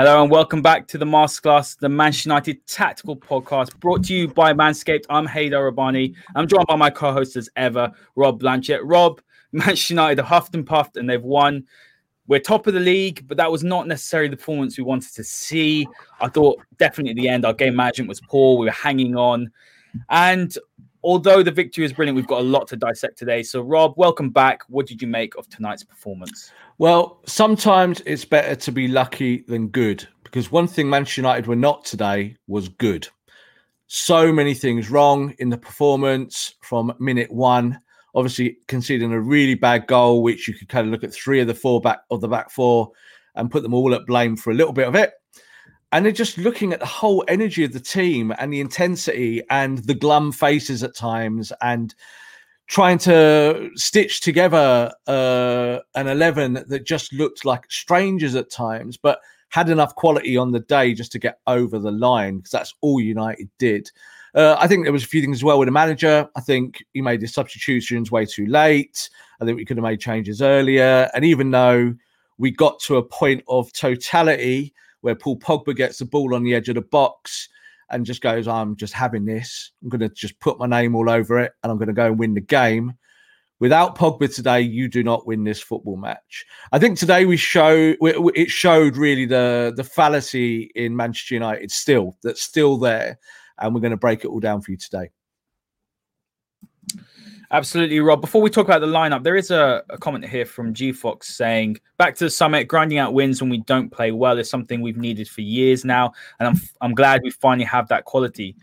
Hello and welcome back to the Masterclass, the Manchester United Tactical Podcast, brought to you by Manscaped. I'm Haider Rubbani. I'm joined by my co-host as ever, Rob Blanchette. Rob, Manchester United are huffed and puffed and they've won. We're top of the league, but that was not necessarily the performance we wanted to see. I thought definitely at the end our game management was poor. We were hanging on. And although the victory is brilliant, we've got a lot to dissect today. So, Rob, welcome back. What did you make of tonight's performance? Well, sometimes it's better to be lucky than good because one thing Manchester United were not today was good. So many things wrong in the performance from minute one. Obviously, conceding a really bad goal, which you could kind of look at three of the four back of the back four and put them all at blame for a little bit of it. And they're just looking at the whole energy of the team and the intensity and the glum faces at times and trying to stitch together uh, an 11 that just looked like strangers at times, but had enough quality on the day just to get over the line because that's all United did. Uh, I think there was a few things as well with the manager. I think he made his substitutions way too late. I think we could have made changes earlier. And even though we got to a point of totality where Paul Pogba gets the ball on the edge of the box, and just goes, I'm just having this. I'm going to just put my name all over it and I'm going to go and win the game. Without Pogba today, you do not win this football match. I think today we show it showed really the the fallacy in Manchester United still that's still there, and we're going to break it all down for you today. Absolutely, Rob. Before we talk about the lineup, there is a, a, comment here from G Fox saying, "Back to the summit, grinding out wins when we don't play well is something we've needed for years now, and I'm I'm glad we finally have that quality."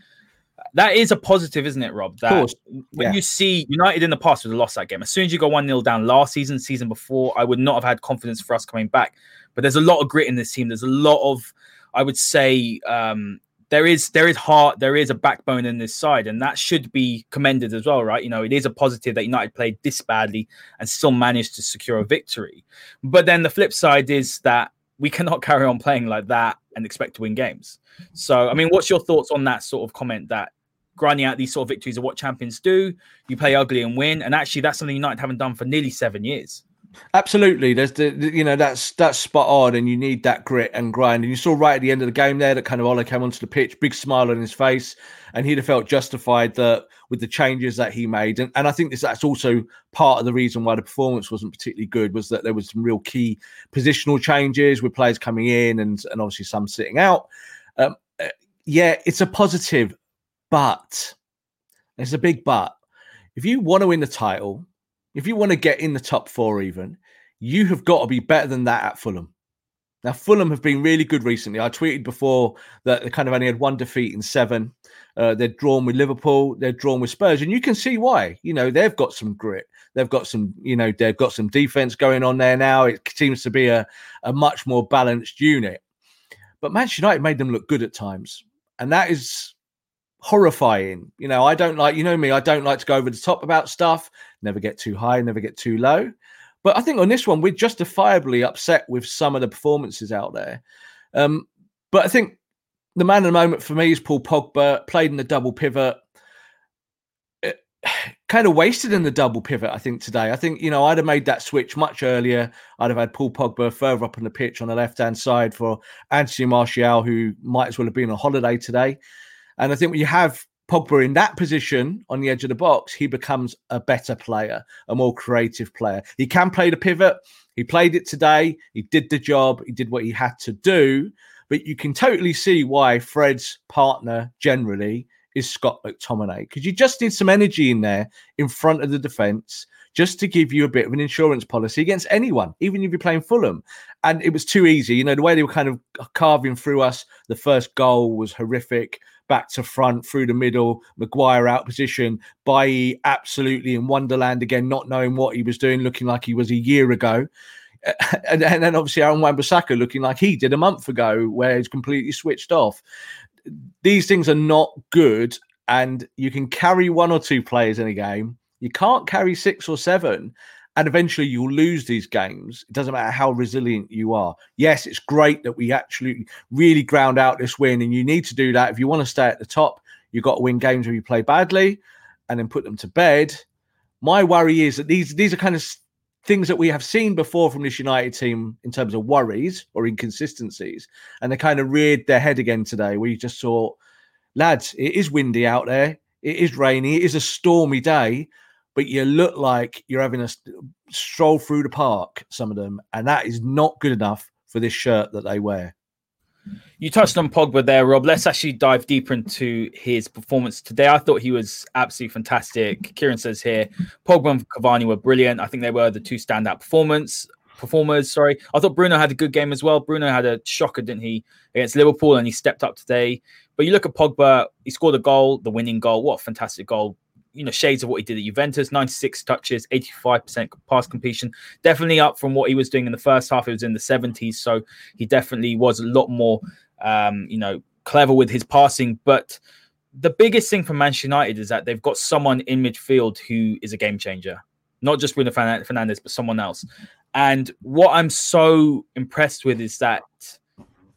That is a positive, isn't it, Rob? That of course. When you see United in the past would have lost that game. As soon as you go one 0 down last season, season before, I would not have had confidence for us coming back. But there's a lot of grit in this team. There's a lot of, I would say, um, there is there is heart, there is a backbone in this side, and that should be commended as well, right? You know, it is a positive that United played this badly and still managed to secure a victory. But then the flip side is that we cannot carry on playing like that and expect to win games. So, I mean, what's your thoughts on that sort of comment that grinding out these sort of victories are what champions do? You play ugly and win, and actually, that's something United haven't done for nearly seven years. Absolutely, there's the, the, you know that's that's spot on, and you need that grit and grind. And you saw right at the end of the game there that kind of Ole came onto the pitch, big smile on his face, and he'd have felt justified that with the changes that he made. And, and I think this that's also part of the reason why the performance wasn't particularly good was that there was some real key positional changes with players coming in and and obviously some sitting out. Um, uh, yeah, it's a positive, but it's a big but. If you want to win the title, if you want to get in the top four, even, you have got to be better than that at Fulham. Now, Fulham have been really good recently. I tweeted before that they kind of only had one defeat in seven. Uh, they're drawn with Liverpool, they're drawn with Spurs, and you can see why. You know, they've got some grit. They've got some, you know, they've got some defense going on there now. It seems to be a, a much more balanced unit. But Manchester United made them look good at times. And that is horrifying. You know, I don't like, you know me, I don't like to go over the top about stuff, never get too high, never get too low. But I think on this one, we're justifiably upset with some of the performances out there. Um, but I think the man of the moment for me is Paul Pogba, played in the double pivot. It, kind of wasted in the double pivot, I think, today. I think, you know, I'd have made that switch much earlier. I'd have had Paul Pogba further up on the pitch on the left hand side for Anthony Martial, who might as well have been on holiday today. And I think when you have Pogba in that position on the edge of the box, he becomes a better player, a more creative player. He can play the pivot. He played it today. He did the job. He did what he had to do. But you can totally see why Fred's partner generally is Scott McTominay because you just need some energy in there in front of the defence just to give you a bit of an insurance policy against anyone, even if you're playing Fulham. And it was too easy. You know, the way they were kind of carving through us, the first goal was horrific back to front through the middle, Maguire out position, Bailly absolutely in Wonderland again, not knowing what he was doing, looking like he was a year ago. And, and then obviously Aaron Wan-Bissaka looking like he did a month ago, where he's completely switched off. These things are not good, and you can carry one or two players in a game. You can't carry six or seven and eventually you'll lose these games. It doesn't matter how resilient you are. Yes, it's great that we actually really ground out this win, and you need to do that if you want to stay at the top. You've got to win games where you play badly and then put them to bed. My worry is that these these are kind of things that we have seen before from this United team in terms of worries or inconsistencies, and they kind of reared their head again today. Where you just saw, lads, it is windy out there, it is rainy, it is a stormy day but you look like you're having a stroll through the park, some of them, and that is not good enough for this shirt that they wear. You touched on Pogba there, Rob. Let's actually dive deeper into his performance today. I thought he was absolutely fantastic. Kieran says here, Pogba and Cavani were brilliant. I think they were the two standout performance performers. Sorry, I thought Bruno had a good game as well. Bruno had a shocker, didn't he, against Liverpool, and he stepped up today. But you look at Pogba; he scored a goal, the winning goal. What a fantastic goal! You know shades of what he did at Juventus. 96 touches, 85% pass completion. Definitely up from what he was doing in the first half. It was in the 70s, so he definitely was a lot more, um, you know, clever with his passing. But the biggest thing for Manchester United is that they've got someone in midfield who is a game changer. Not just Bruno Fernandes, but someone else. And what I'm so impressed with is that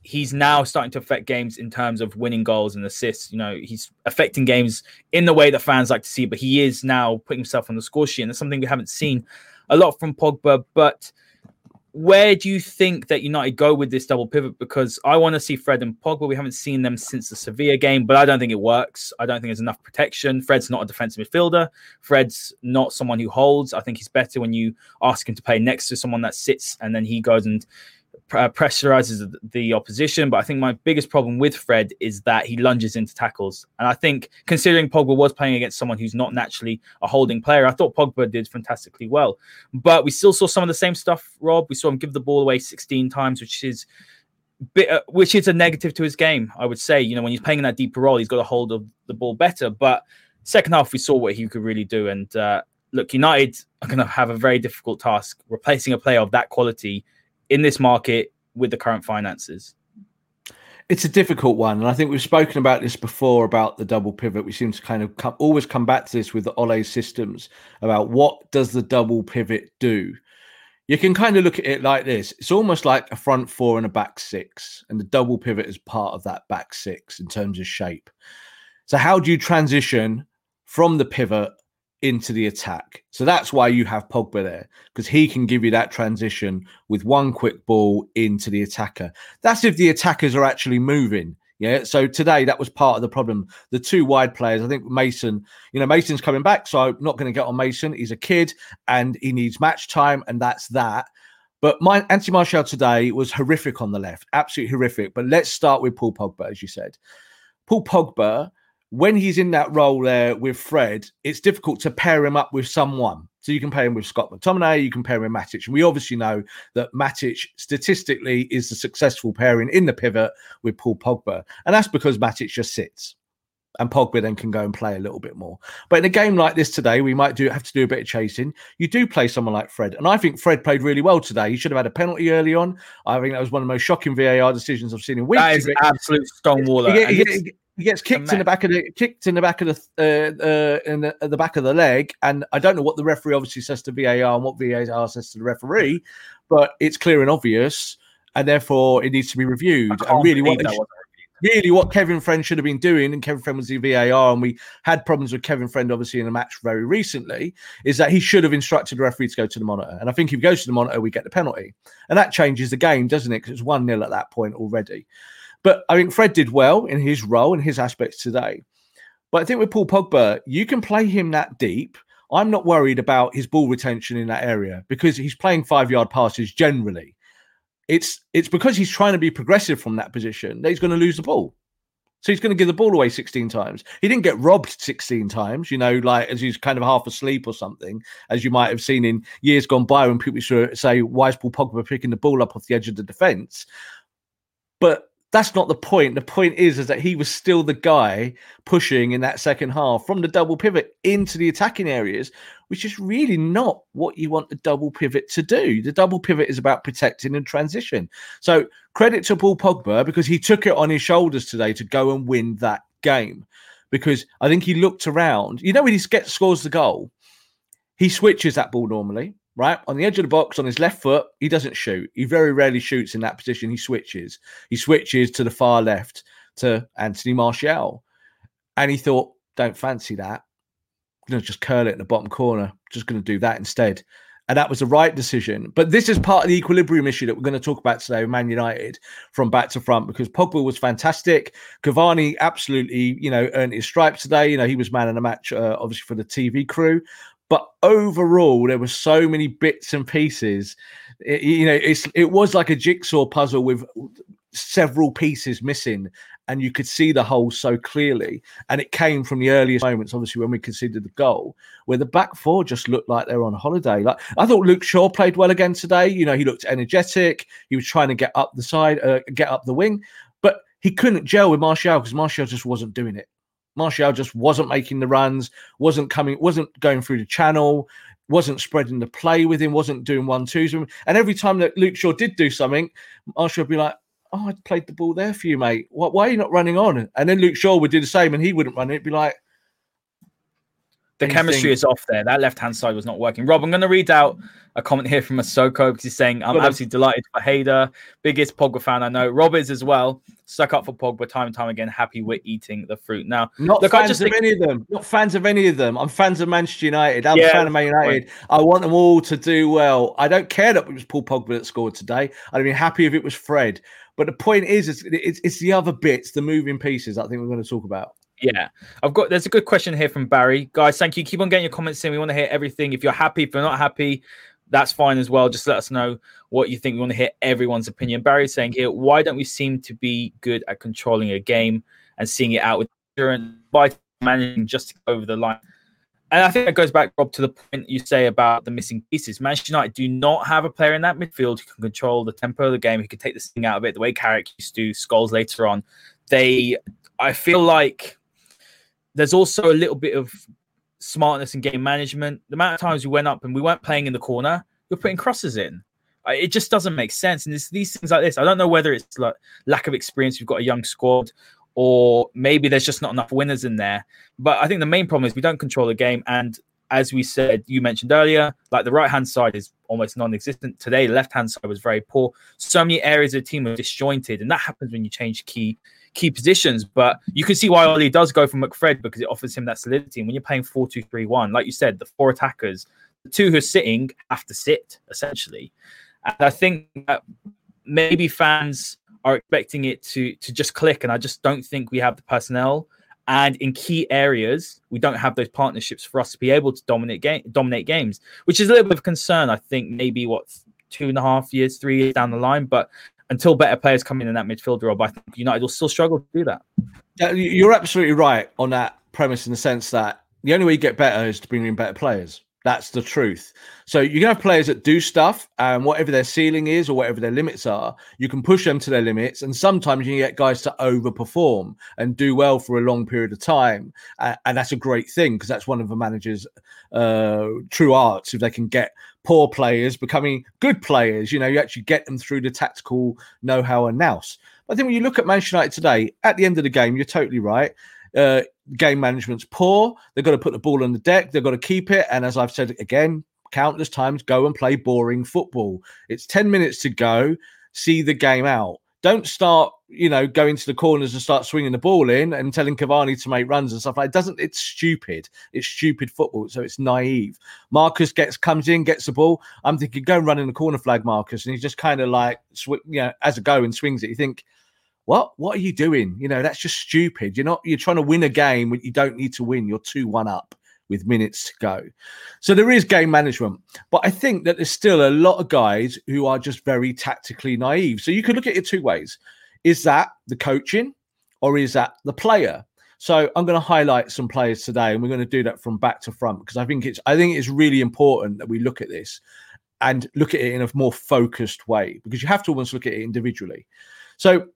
he's now starting to affect games in terms of winning goals and assists. You know, he's affecting games in the way that fans like to see, but he is now putting himself on the score sheet. And that's something we haven't seen a lot from Pogba. But where do you think that United go with this double pivot? Because I want to see Fred and Pogba. We haven't seen them since the Sevilla game, but I don't think it works. I don't think there's enough protection. Fred's not a defensive midfielder. Fred's not someone who holds. I think he's better when you ask him to play next to someone that sits and then he goes and uh, pressurizes the opposition. But I think my biggest problem with Fred is that he lunges into tackles. And I think considering Pogba was playing against someone who's not naturally a holding player, I thought Pogba did fantastically well. But we still saw some of the same stuff, Rob. We saw him give the ball away 16 times, which is bit, uh, which is a negative to his game, I would say. You know, when he's playing in that deeper role, he's got a hold of the ball better. But second half, we saw what he could really do. And uh, look, United are going to have a very difficult task replacing a player of that quality in this market with the current finances? It's a difficult one, and I think we've spoken about this before about the double pivot. We seem to kind of come, always come back to this with the Ole systems about what does the double pivot do. You can kind of look at it like this: it's almost like a front four and a back six, and the double pivot is part of that back six in terms of shape. So, how do you transition from the pivot into the attack. So that's why you have Pogba there because he can give you that transition with one quick ball into the attacker. That's if the attackers are actually moving. Yeah. So today that was part of the problem. The two wide players, I think Mason, you know, Mason's coming back. So I'm not going to get on Mason. He's a kid and he needs match time, and that's that. But my Anthony Martial today was horrific on the left, absolutely horrific. But let's start with Paul Pogba, as you said. Paul Pogba when he's in that role there with Fred, it's difficult to pair him up with someone. So you can pair him with Scott McTominay, you can pair him with Matic. And we obviously know that Matic statistically is the successful pairing in the pivot with Paul Pogba. And that's because Matic just sits and Pogba then can go and play a little bit more. But in a game like this today, we might do have to do a bit of chasing. You do play someone like Fred, and I think Fred played really well today. He should have had a penalty early on. I think that was one of the most shocking VAR decisions I've seen in weeks. That is absolute stonewaller. He, gets kicked in the back of the kicked in the back of the uh, uh, in the, the, back of the leg, and I don't know what the referee obviously says to VAR and what VAR says to the referee, but it's clear and obvious, and therefore it needs to be reviewed. And really, what really what Kevin Friend should have been doing, and Kevin Friend was the VAR, and we had problems with Kevin Friend obviously in a match very recently, is that he should have instructed the referee to go to the monitor. And I think if he goes to the monitor, we get the penalty. And that changes the game, doesn't it? Because it's 1 0 at that point already. But I think Fred did well in his role and his aspects today. But I think with Paul Pogba, you can play him that deep. I'm not worried about his ball retention in that area because he's playing five yard passes generally. It's it's because he's trying to be progressive from that position that he's going to lose the ball. So he's going to give the ball away 16 times. He didn't get robbed 16 times, you know, like as he's kind of half asleep or something, as you might have seen in years gone by when people say, why is Paul Pogba picking the ball up off the edge of the defence? But that's not the point. The point is, is that he was still the guy pushing in that second half from the double pivot into the attacking areas, which is really not what you want the double pivot to do. The double pivot is about protecting and transition. So credit to Paul Pogba because he took it on his shoulders today to go and win that game. Because I think he looked around. You know, when he gets scores the goal, he switches that ball normally right on the edge of the box on his left foot. He doesn't shoot. He very rarely shoots in that position. He switches. He switches to the far left to Anthony Martial, and he thought, "Don't fancy that. I'm going to just curl it in the bottom corner. Just going to do that instead." And that was the right decision. But this is part of the equilibrium issue that we're going to talk about today with Man United from back to front because Pogba was fantastic. Cavani absolutely, you know, earned his stripes today. You know, he was man of the match, uh, obviously, for the TV crew. But overall, there were so many bits and pieces. It, you know, it's it was like a jigsaw puzzle with several pieces missing, and you could see the whole so clearly. And it came from the earliest moments, obviously, when we conceded the goal, where the back four just looked like they were on holiday. Like I thought, Luke Shaw played well again today. You know, he looked energetic. He was trying to get up the side, uh, get up the wing, but he couldn't gel with Martial because Martial just wasn't doing it. Martial just wasn't making the runs, wasn't coming, wasn't going through the channel, wasn't spreading the play with him, wasn't doing one twos. And every time that Luke Shaw did do something, Martial would be like, Oh, I played the ball there for you, mate. Why, are you not running on? And then Luke Shaw would do the same and he wouldn't run it. It'd be like, the chemistry is off there. That left hand side was not working. Rob, I'm going to read out a comment here from Asoko because he's saying, I'm absolutely delighted for Haider, biggest Pogba fan I know. Rob is as well. Stuck up for Pogba time and time again. Happy we're eating the fruit. Now, not look, fans of think... any of them. Not fans of any of them. I'm fans of Manchester United. I'm yeah, a fan of Man United. I want them all to do well. I don't care that it was Paul Pogba that scored today. I'd be happy if it was Fred. But the point is, it's, it's, it's the other bits, the moving pieces. I think we're going to talk about. Yeah, I've got. There's a good question here from Barry, guys. Thank you. Keep on getting your comments in. We want to hear everything. If you're happy, if you're not happy, that's fine as well. Just let us know what you think. We want to hear everyone's opinion. Barry's saying here, why don't we seem to be good at controlling a game and seeing it out with endurance by managing just over the line? And I think that goes back, Rob, to the point you say about the missing pieces. Manchester United do not have a player in that midfield who can control the tempo of the game, who can take this thing out of it the way Carrick used to, Scholes later on. They, I feel like there's also a little bit of smartness in game management. The amount of times we went up and we weren't playing in the corner, you're putting crosses in. It just doesn't make sense. And it's these things like this. I don't know whether it's like lack of experience. We've got a young squad, or maybe there's just not enough winners in there. But I think the main problem is we don't control the game. And as we said, you mentioned earlier, like the right hand side is almost non existent. Today, the left hand side was very poor. So many areas of the team are disjointed. And that happens when you change key key positions. But you can see why Ole does go for McFred because it offers him that solidity. And when you're playing 4 2 3 1, like you said, the four attackers, the two who are sitting have to sit essentially. And I think that maybe fans are expecting it to to just click, and I just don't think we have the personnel. And in key areas, we don't have those partnerships for us to be able to dominate game, dominate games, which is a little bit of concern. I think maybe what two and a half years, three years down the line. But until better players come in in that midfield, Rob, I think United will still struggle to do that. You're absolutely right on that premise in the sense that the only way you get better is to bring in better players. That's the truth. So you can have players that do stuff, and whatever their ceiling is or whatever their limits are, you can push them to their limits. And sometimes you can get guys to overperform and do well for a long period of time, uh, and that's a great thing because that's one of the manager's uh, true arts. If they can get poor players becoming good players, you know, you actually get them through the tactical know-how and nous. But I think when you look at Manchester United today, at the end of the game, you're totally right. Uh, game management's poor. They've got to put the ball on the deck. They've got to keep it. And as I've said again, countless times, go and play boring football. It's 10 minutes to go. See the game out. Don't start, you know, going to the corners and start swinging the ball in and telling Cavani to make runs and stuff like. It doesn't. It's stupid. It's stupid football. So it's naive. Marcus gets comes in, gets the ball. I'm thinking, go and run in the corner flag, Marcus, and he's just kind of like, sw- you know, as a go and swings it. You think, what? What are you doing? You know that's just stupid. You're not you're trying to win a game when you don't need to win. You're 2-1 up with minutes to go. So there is game management but i think that there's still a lot of guys who are just very tactically naive. So you could look at it two ways. Is that the coaching or is that the player? So i'm going to highlight some players today and we're going to do that from back to front because i think it's i think it's really important that we look at this and look at it in a more focused way because you have to almost look at it individually. So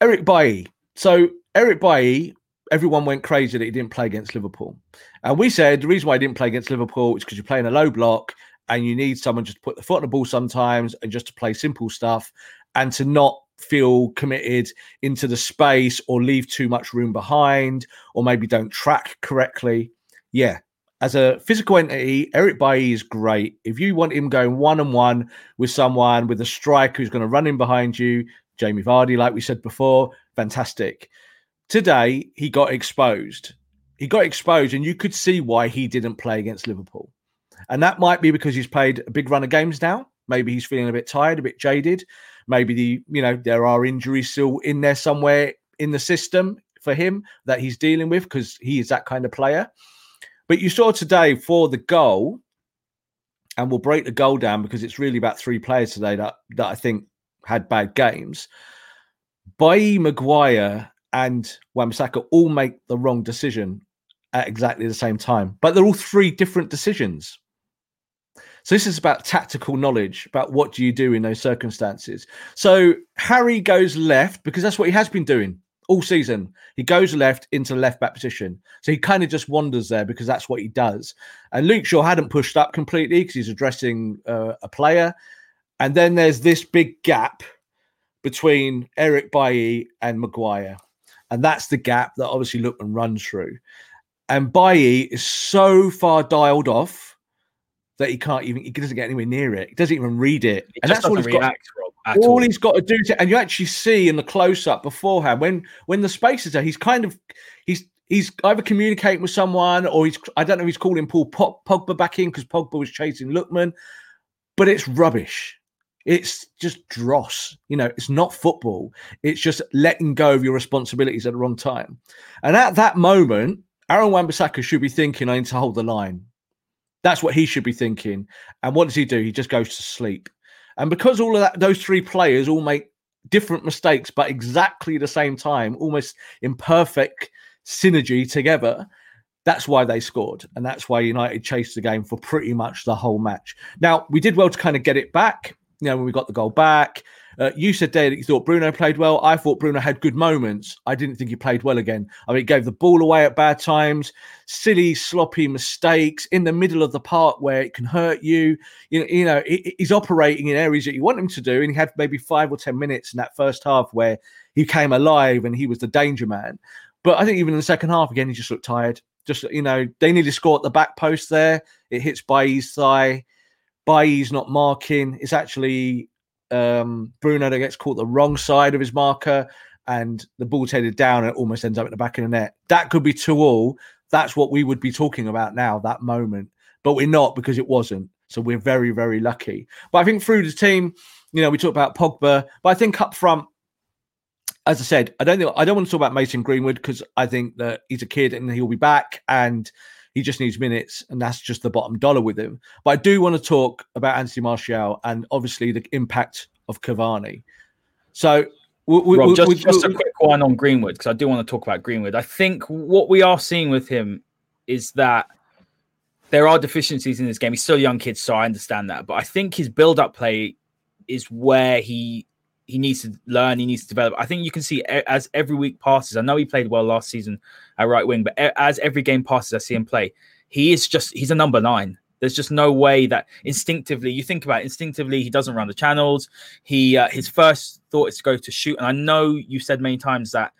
Eric Bailly. So Eric Bailly, everyone went crazy that he didn't play against Liverpool. And we said the reason why he didn't play against Liverpool is because you're playing a low block and you need someone just to put the foot on the ball sometimes and just to play simple stuff and to not feel committed into the space or leave too much room behind or maybe don't track correctly. Yeah. As a physical entity, Eric Bailly is great. If you want him going one on one with someone, with a striker who's going to run in behind you, Jamie Vardy, like we said before, fantastic. Today, he got exposed. He got exposed, and you could see why he didn't play against Liverpool. And that might be because he's played a big run of games now. Maybe he's feeling a bit tired, a bit jaded. Maybe the you know there are injuries still in there somewhere in the system for him that he's dealing with because he is that kind of player. But you saw today for the goal, and we'll break the goal down because it's really about three players today that that I think had bad games. Bailly Maguire and Wan-Bissaka all make the wrong decision at exactly the same time, but they're all three different decisions. So this is about tactical knowledge about what do you do in those circumstances. So Harry goes left because that's what he has been doing all season. He goes left into the left back position. So he kind of just wanders there because that's what he does. And Luke Shaw hadn't pushed up completely because he's addressing uh, a player. And then there's this big gap between Eric Bailly and Maguire. And that's the gap that obviously Lookman runs through. And Bailly is so far dialed off that he can't even, he doesn't get anywhere near it. He doesn't even read it. He and that's all he's got. All, all. he's got to do to, and you actually see in the close up beforehand when when the space is there, he's kind of he's he's either communicating with someone or he's I don't know he's calling Paul Pogba back in because Pogba was chasing Lookman, but it's rubbish. It's just dross. You know, it's not football. It's just letting go of your responsibilities at the wrong time. And at that moment, Aaron Wan-Bissaka should be thinking, I need to hold the line. That's what he should be thinking. And what does he do? He just goes to sleep. And because all of that, those three players all make different mistakes, but exactly the same time, almost in perfect synergy together, that's why they scored. And that's why United chased the game for pretty much the whole match. Now, we did well to kind of get it back you know, when we got the goal back. Uh, you said there that you thought Bruno played well. I thought Bruno had good moments. I didn't think he played well again. I mean, he gave the ball away at bad times, silly, sloppy mistakes in the middle of the park where it can hurt you. You know, you know he, he's operating in areas that you want him to do, and he had maybe five or ten minutes in that first half where he came alive and he was the danger man. But I think even in the second half, again, he just looked tired. Just you know, they nearly scored at the back post there. It hits by his thigh. Bailly's not marking. It's actually um, Bruno that gets caught the wrong side of his marker and the ball's headed down and it almost ends up in the back of the net. That could be two all. That's what we would be talking about now, that moment. But we're not because it wasn't. So we're very, very lucky. But I think through the team, you know, we talk about Pogba, but I think up front, as I said, I don't think I don't want to talk about Mason Greenwood because I think that he's a kid and he'll be back and he just needs minutes, and that's just the bottom dollar with him. But I do want to talk about Anthony Martial and obviously the impact of Cavani. So we, Rob, we, just, we- just a quick one on Greenwood because I do want to talk about Greenwood. I think what we are seeing with him is that there are deficiencies in his game. He's still a young kid, so I understand that. But I think his build-up play is where he he needs to learn. He needs to develop. I think you can see as every week passes. I know he played well last season at right wing, but as every game passes, I see him play. He is just he's a number nine. There's just no way that instinctively you think about it, instinctively he doesn't run the channels. He uh, his first thought is to go to shoot, and I know you said many times that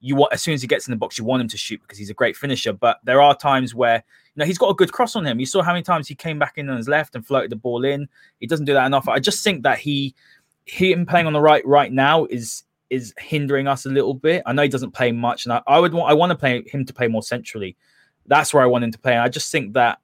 you want as soon as he gets in the box, you want him to shoot because he's a great finisher. But there are times where you know he's got a good cross on him. You saw how many times he came back in on his left and floated the ball in. He doesn't do that enough. I just think that he him playing on the right right now is is hindering us a little bit. I know he doesn't play much, and I, I would want I want to play him to play more centrally. That's where I want him to play. And I just think that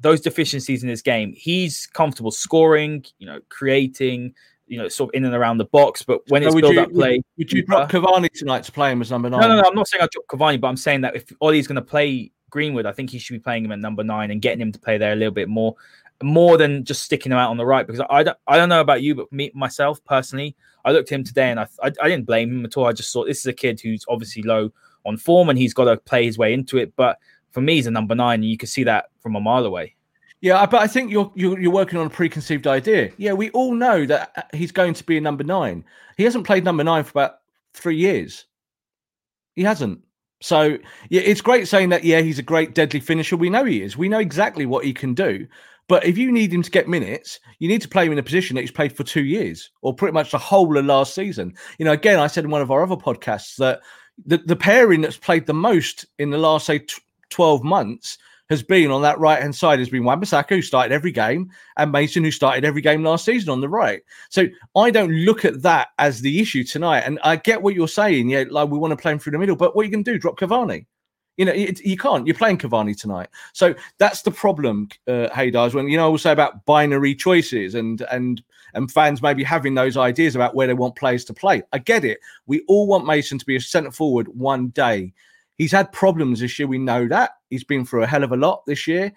those deficiencies in his game, he's comfortable scoring, you know, creating, you know, sort of in and around the box. But when So it's build you, up play, would, would you drop Cavani tonight to play him as number nine? no, no, no. I'm not saying I drop Cavani, but I'm saying that if Ole's going to play Greenwood, I think he should be playing him at number nine and getting him to play there a little bit more, more than just sticking him out on the right. Because I don't, I don't know about you, but me myself personally, I looked at him today and I, I, I didn't blame him at all. I just thought this is a kid who's obviously low on form and he's got to play his way into it. But for me, he's a number nine, and you can see that from a mile away. Yeah, but I think you're, you're you're working on a preconceived idea. Yeah, we all know that uh, he's going to be a number nine. He hasn't played number nine for about three years. He hasn't. So yeah, it's great saying that. Yeah, he's a great deadly finisher. We know he is. We know exactly what he can do. But if you need him to get minutes, you need to play him in a position that he's played for two years or pretty much the whole of last season. You know, again, I said in one of our other podcasts that the, the pairing that's played the most in the last, say, t- 12 months has been on that right hand side has been Wan-Bissaka, who started every game, and Mason, who started every game last season on the right. So I don't look at that as the issue tonight. And I get what you're saying. Yeah, like we want to play him through the middle, but what are you can do, drop Cavani. You know, it, you can't. You're playing Cavani tonight, so that's the problem. Uh, Haydars, when you know, I will say about binary choices and and and fans maybe having those ideas about where they want players to play. I get it. We all want Mason to be a centre forward one day. He's had problems this year. We know that he's been through a hell of a lot this year.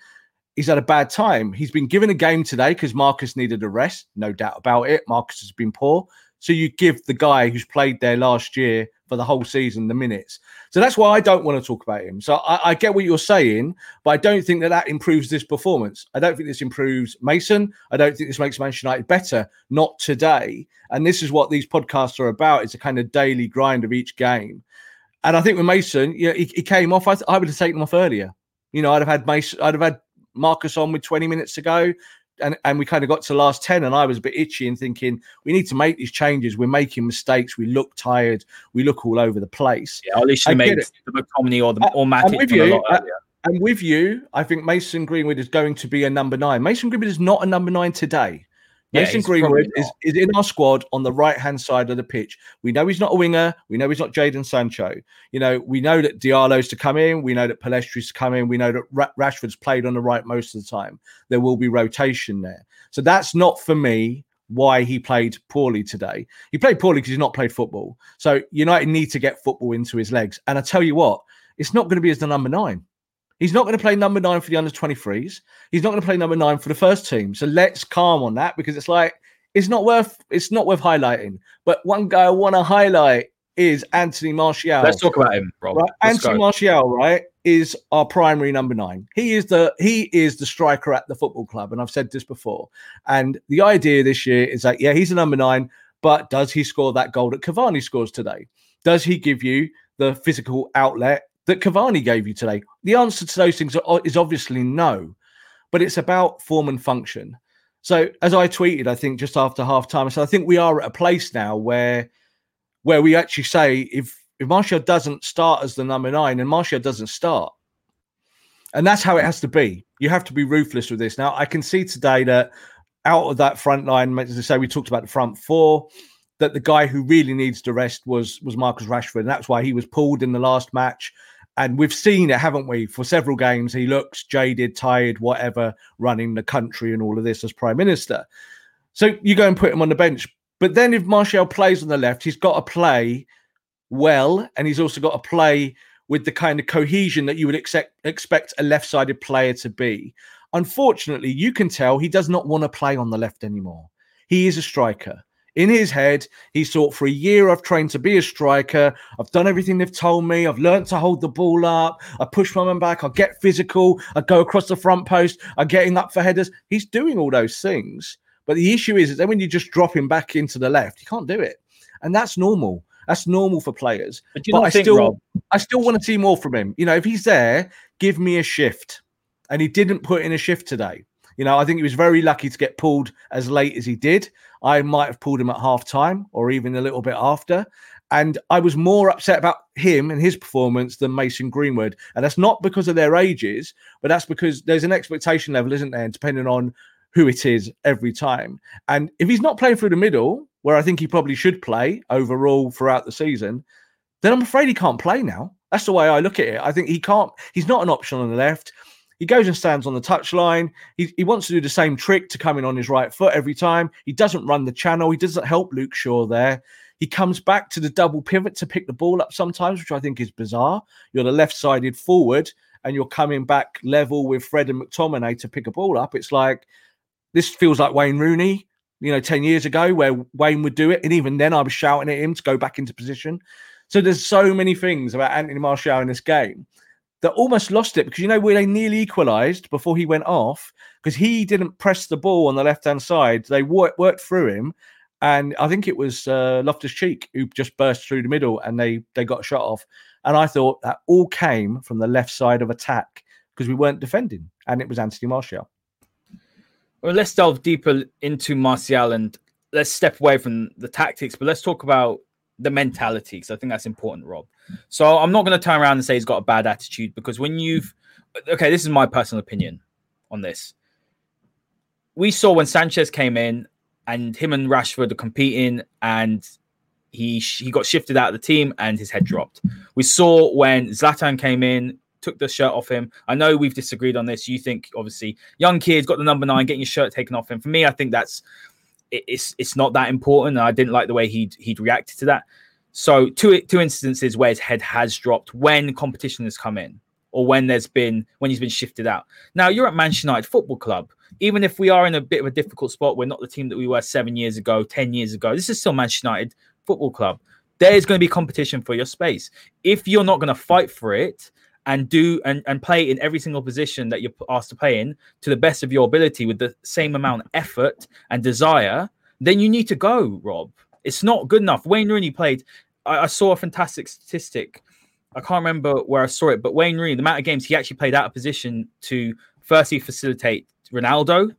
He's had a bad time. He's been given a game today because Marcus needed a rest, no doubt about it. Marcus has been poor. So you give the guy who's played there last year for the whole season the minutes. So that's why I don't want to talk about him. So I, I get what you're saying, but I don't think that that improves this performance. I don't think this improves Mason. I don't think this makes Manchester United better. Not today. And this is what these podcasts are about. It's a kind of daily grind of each game. And I think with Mason, yeah, he, he came off. I, I would have taken him off earlier. You know, I'd have had Mason. I'd have had Marcus on with 20 minutes to go. And, and we kind of got to the last 10 and I was a bit itchy and thinking we need to make these changes. We're making mistakes. We look tired. We look all over the place. Yeah, should I have made the McTominay or the or I'm Matic with you. lot uh, earlier. I'm with you. I think Mason Greenwood is going to be a number nine. Mason Greenwood is not a number nine today. Mason Greenwood is, is in our squad on the right hand side of the pitch. We know he's not a winger. We know he's not Jaden Sancho. You know, we know that Diallo's to come in. We know that Pellistri's to come in. We know that Ra- Rashford's played on the right most of the time. There will be rotation there. So that's not for me why he played poorly today. He played poorly because he's not played football. So United need to get football into his legs. And I tell you what, it's not going to be as the number nine. He's not going to play number nine for the under 23s. He's not going to play number nine for the first team. So let's calm on that because it's like it's not worth it's not worth highlighting. But one guy I want to highlight is Anthony Martial. Let's talk about him, Rob. Right, Anthony go. Martial, right, is our primary number nine. He is the he is the striker at the football club, and I've said this before. And the idea this year is that yeah, he's a number nine, but does he score that goal that Cavani scores today? Does he give you the physical outlet that Cavani gave you today? The answer to those things are, is obviously no, but it's about form and function. So as I tweeted, I think just after half time, so I think we are at a place now where where we actually say if if Martial doesn't start as the number nine and Martial doesn't start, and that's how it has to be. You have to be ruthless with this. Now I can see today that out of that front line, as I say, we talked about the front four. That the guy who really needs to rest was was Marcus Rashford, and that's why he was pulled in the last match. And we've seen it, haven't we, for several games? He looks jaded, tired, whatever, running the country and all of this as prime minister. So you go and put him on the bench. But then if Martial plays on the left, he's got to play well, and he's also got to play with the kind of cohesion that you would expect expect a left-sided player to be. Unfortunately, you can tell he does not want to play on the left anymore. He is a striker. In his head, he thought for a year I've trained to be a striker. I've done everything they've told me. I've learned to hold the ball up. I push my man back. I get physical. I go across the front post. I'm getting up for headers. He's doing all those things. But the issue is, is that when you just drop him back into the left, you can't do it. And that's normal. That's normal for players. But, but I think, still, Rob- I still want to see more from him. You know, if he's there, give me a shift. And he didn't put in a shift today. You know, I think he was very lucky to get pulled as late as he did. I might have pulled him at half time or even a little bit after. And I was more upset about him and his performance than Mason Greenwood. And that's not because of their ages, but that's because there's an expectation level, isn't there? And Depending on who it is every time. And if he's not playing through the middle, where I think he probably should play overall throughout the season, then I'm afraid he can't play now. That's the way I look at it. I think he can't, he's not an option on the left. He goes and stands on the touchline. He, he wants to do the same trick to come in on his right foot every time. He doesn't run the channel. He doesn't help Luke Shaw there. He comes back to the double pivot to pick the ball up sometimes, which I think is bizarre. You're the left sided forward and you're coming back level with Fred and McTominay to pick a ball up. It's like, this feels like Wayne Rooney, you know, 10 years ago where Wayne would do it. And even then I was shouting at him to go back into position. So there's so many things about Anthony Martial in this game that almost lost it because you know where they nearly equalised before he went off because he didn't press the ball on the left hand side. They worked, worked through him, and I think it was uh, Loftus Cheek who just burst through the middle and they they got shot off. And I thought that all came from the left side of attack because we weren't defending, and it was Anthony Martial. Well, let's delve deeper into Martial and let's step away from the tactics, but let's talk about the mentality because I think that's important, Rob. So I'm not going to turn around and say he's got a bad attitude because when you've okay, this is my personal opinion on this. We saw when Sanchez came in and him and Rashford are competing and he he got shifted out of the team and his head dropped. We saw when Zlatan came in, took the shirt off him. I know we've disagreed on this. You think obviously young kids got the number nine, getting your shirt taken off him. For me, I think that's it's it's not that important. I didn't like the way he'd he'd reacted to that. So two two instances where his head has dropped when competition has come in, or when there's been when he's been shifted out. Now you're at Manchester United Football Club. Even if we are in a bit of a difficult spot, we're not the team that we were seven years ago, ten years ago. This is still Manchester United Football Club. There is going to be competition for your space. If you're not going to fight for it and do and, and play in every single position that you're asked to play in to the best of your ability with the same amount of effort and desire, then you need to go, Rob. It's not good enough. Wayne Rooney played. I, I saw a fantastic statistic. I can't remember where I saw it, but Wayne Rooney, the amount of games he actually played out of position to firstly facilitate Ronaldo,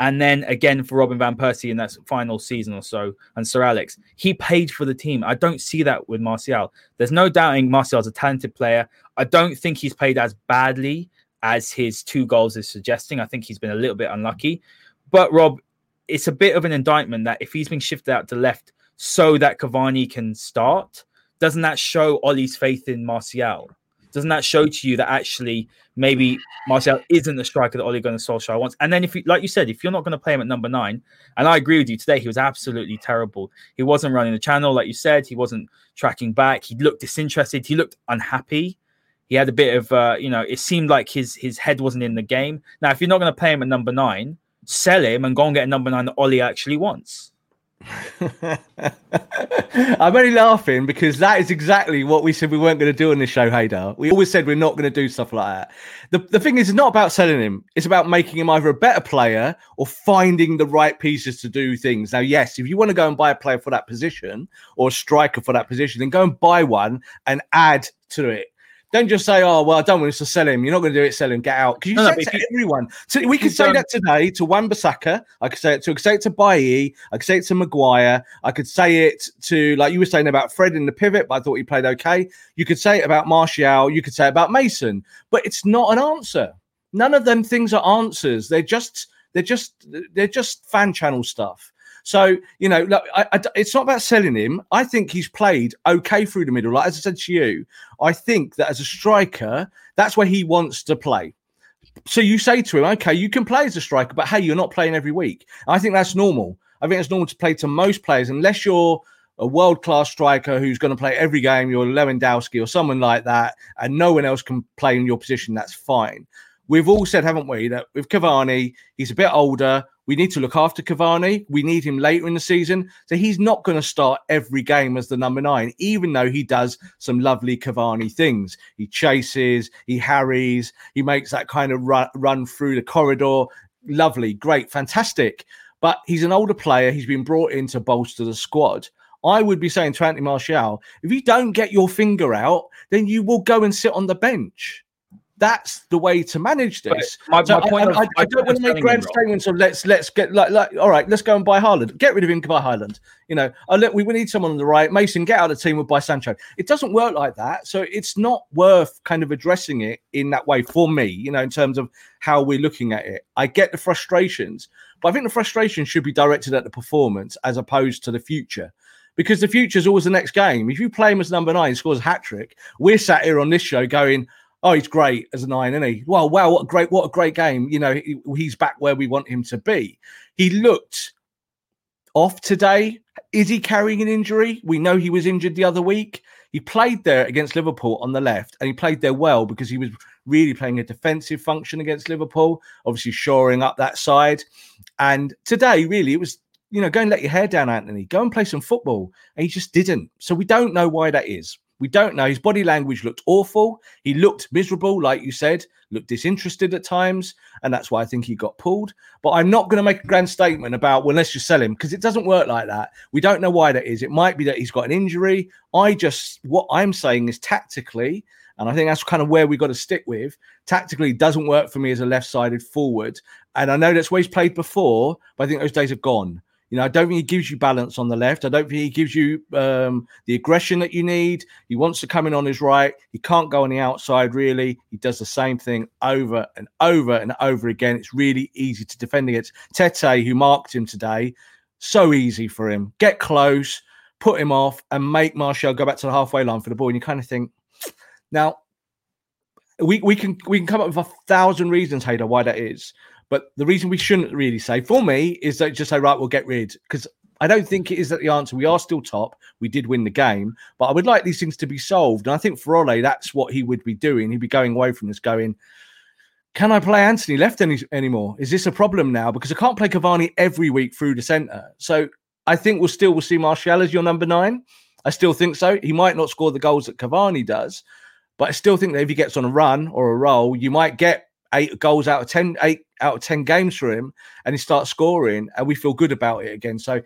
and then again for Robin van Persie in that final season or so, and Sir Alex, he paid for the team. I don't see that with Martial. There's no doubting Martial's a talented player. I don't think he's played as badly as his two goals is suggesting. I think he's been a little bit unlucky. But Rob, it's a bit of an indictment that if he's been shifted out to left so that Cavani can start, doesn't that show Ole's faith in Martial? Doesn't that show to you that actually maybe Martial isn't the striker that Ole Gunnar Solskjaer wants? And then if you, like you said, if you're not going to play him at number nine, and I agree with you today, he was absolutely terrible. He wasn't running the channel, like you said. He wasn't tracking back. He looked disinterested. He looked unhappy. He had a bit of, uh, you know, it seemed like his his head wasn't in the game. Now, if you're not going to play him at number nine, sell him and go and get a number nine that Ole actually wants. I'm only laughing because that is exactly what we said we weren't going to do on this show, Haider. We always said we're not going to do stuff like that. The, the thing is, it's not about selling him. It's about making him either a better player or finding the right pieces to do things. Now, yes, if you want to go and buy a player for that position or a striker for that position, then go and buy one and add to it. Don't just say, "Oh, well, I don't want us to sell him." You're not going to do it. Sell him. Get out. Because you No, no, it if to you- everyone. So we could say don't- that today to Wan-Bissaka. I could say it to. I could say it to Bailly. I could say it to Maguire. I could say it to like you were saying about Fred in the pivot, but I thought he played okay. You could say it about Martial. You could say it about Mason, but it's not an answer. None of them things are answers. They're just they're just they're just fan channel stuff. So you know, look, I, I- it's not about selling him. I think he's played okay through the middle. Like as I said to you, I think that as a striker, that's where he wants to play. So you say to him, okay, you can play as a striker, but hey, you're not playing every week. I think that's normal. I think it's normal to play to most players, unless you're a world class striker who's going to play every game. You're Lewandowski or someone like that, and no one else can play in your position. That's fine. We've all said, haven't we, that with Cavani, he's a bit older. We need to look after Cavani. We need him later in the season. So he's not going to start every game as the number nine, even though he does some lovely Cavani things. He chases, he harries, he makes that kind of run, run through the corridor. Lovely, great, fantastic. But he's an older player. He's been brought in to bolster the squad. I would be saying to Anthony Martial, if you don't get your finger out, then you will go and sit on the bench that's the way to manage this. My, so my point I, of, I, I, don't want to make grand statements of let's let's get like like all right, let's go and buy Haaland. Get rid of him, buy Haaland. You know, oh, look, we, we need someone on the right. Mason, get out of the team, we'll buy Sancho. It doesn't work like that. So it's not worth kind of addressing it in that way for me, you know, in terms of how we're looking at it. I get the frustrations, but I think the frustration should be directed at the performance as opposed to the future because the future is always the next game. If you play him as number nine, scores a hat trick, we're sat here on this show going, oh, he's great as a nine, isn't he? Well, wow, what a great, what a great game. You know, he, he's back where we want him to be. He looked off today. Is he carrying an injury? We know he was injured the other week. He played there against Liverpool on the left, and he played there well because he was really playing a defensive function against Liverpool, obviously shoring up that side. And today, really, it was you know, go and let your hair down, Anthony. Go and play some football. And he just didn't. So we don't know why that is. We don't know. His body language looked awful. He looked miserable, like you said, looked disinterested at times. And that's why I think he got pulled. But I'm not going to make a grand statement about, well, let's just sell him because it doesn't work like that. We don't know why that is. It might be that he's got an injury. I just, what I'm saying is tactically, and I think that's kind of where we got to stick with. Tactically, doesn't work for me as a left sided forward. And I know that's where he's played before, but I think those days are gone. You know, I don't think he gives you balance on the left. I don't think he gives you um, the aggression that you need. He wants to come in on his right. He can't go on the outside, really. He does the same thing over and over and over again. It's really easy to defend against. Tete, who marked him today, so easy for him. Get close, put him off, and make Martial go back to the halfway line for the ball. And you kind of think, now, we, we can we can come up with a thousand reasons, Haider, why that is. But the reason we shouldn't really say for me is that just say, right, we'll get rid. Because I don't think it is that the answer. We are still top. We did win the game, but I would like these things to be solved. And I think for Ole, that's what he would be doing. He'd be going away from this, going, can I play Anthony left any, anymore? Is this a problem now? Because I can't play Cavani every week through the centre. So I think we'll still will see Martial as your number nine. I still think so. He might not score the goals that Cavani does, but I still think that if he gets on a run or a roll, you might get eight goals out of ten, eight out of 10 games for him and he starts scoring and we feel good about it again. So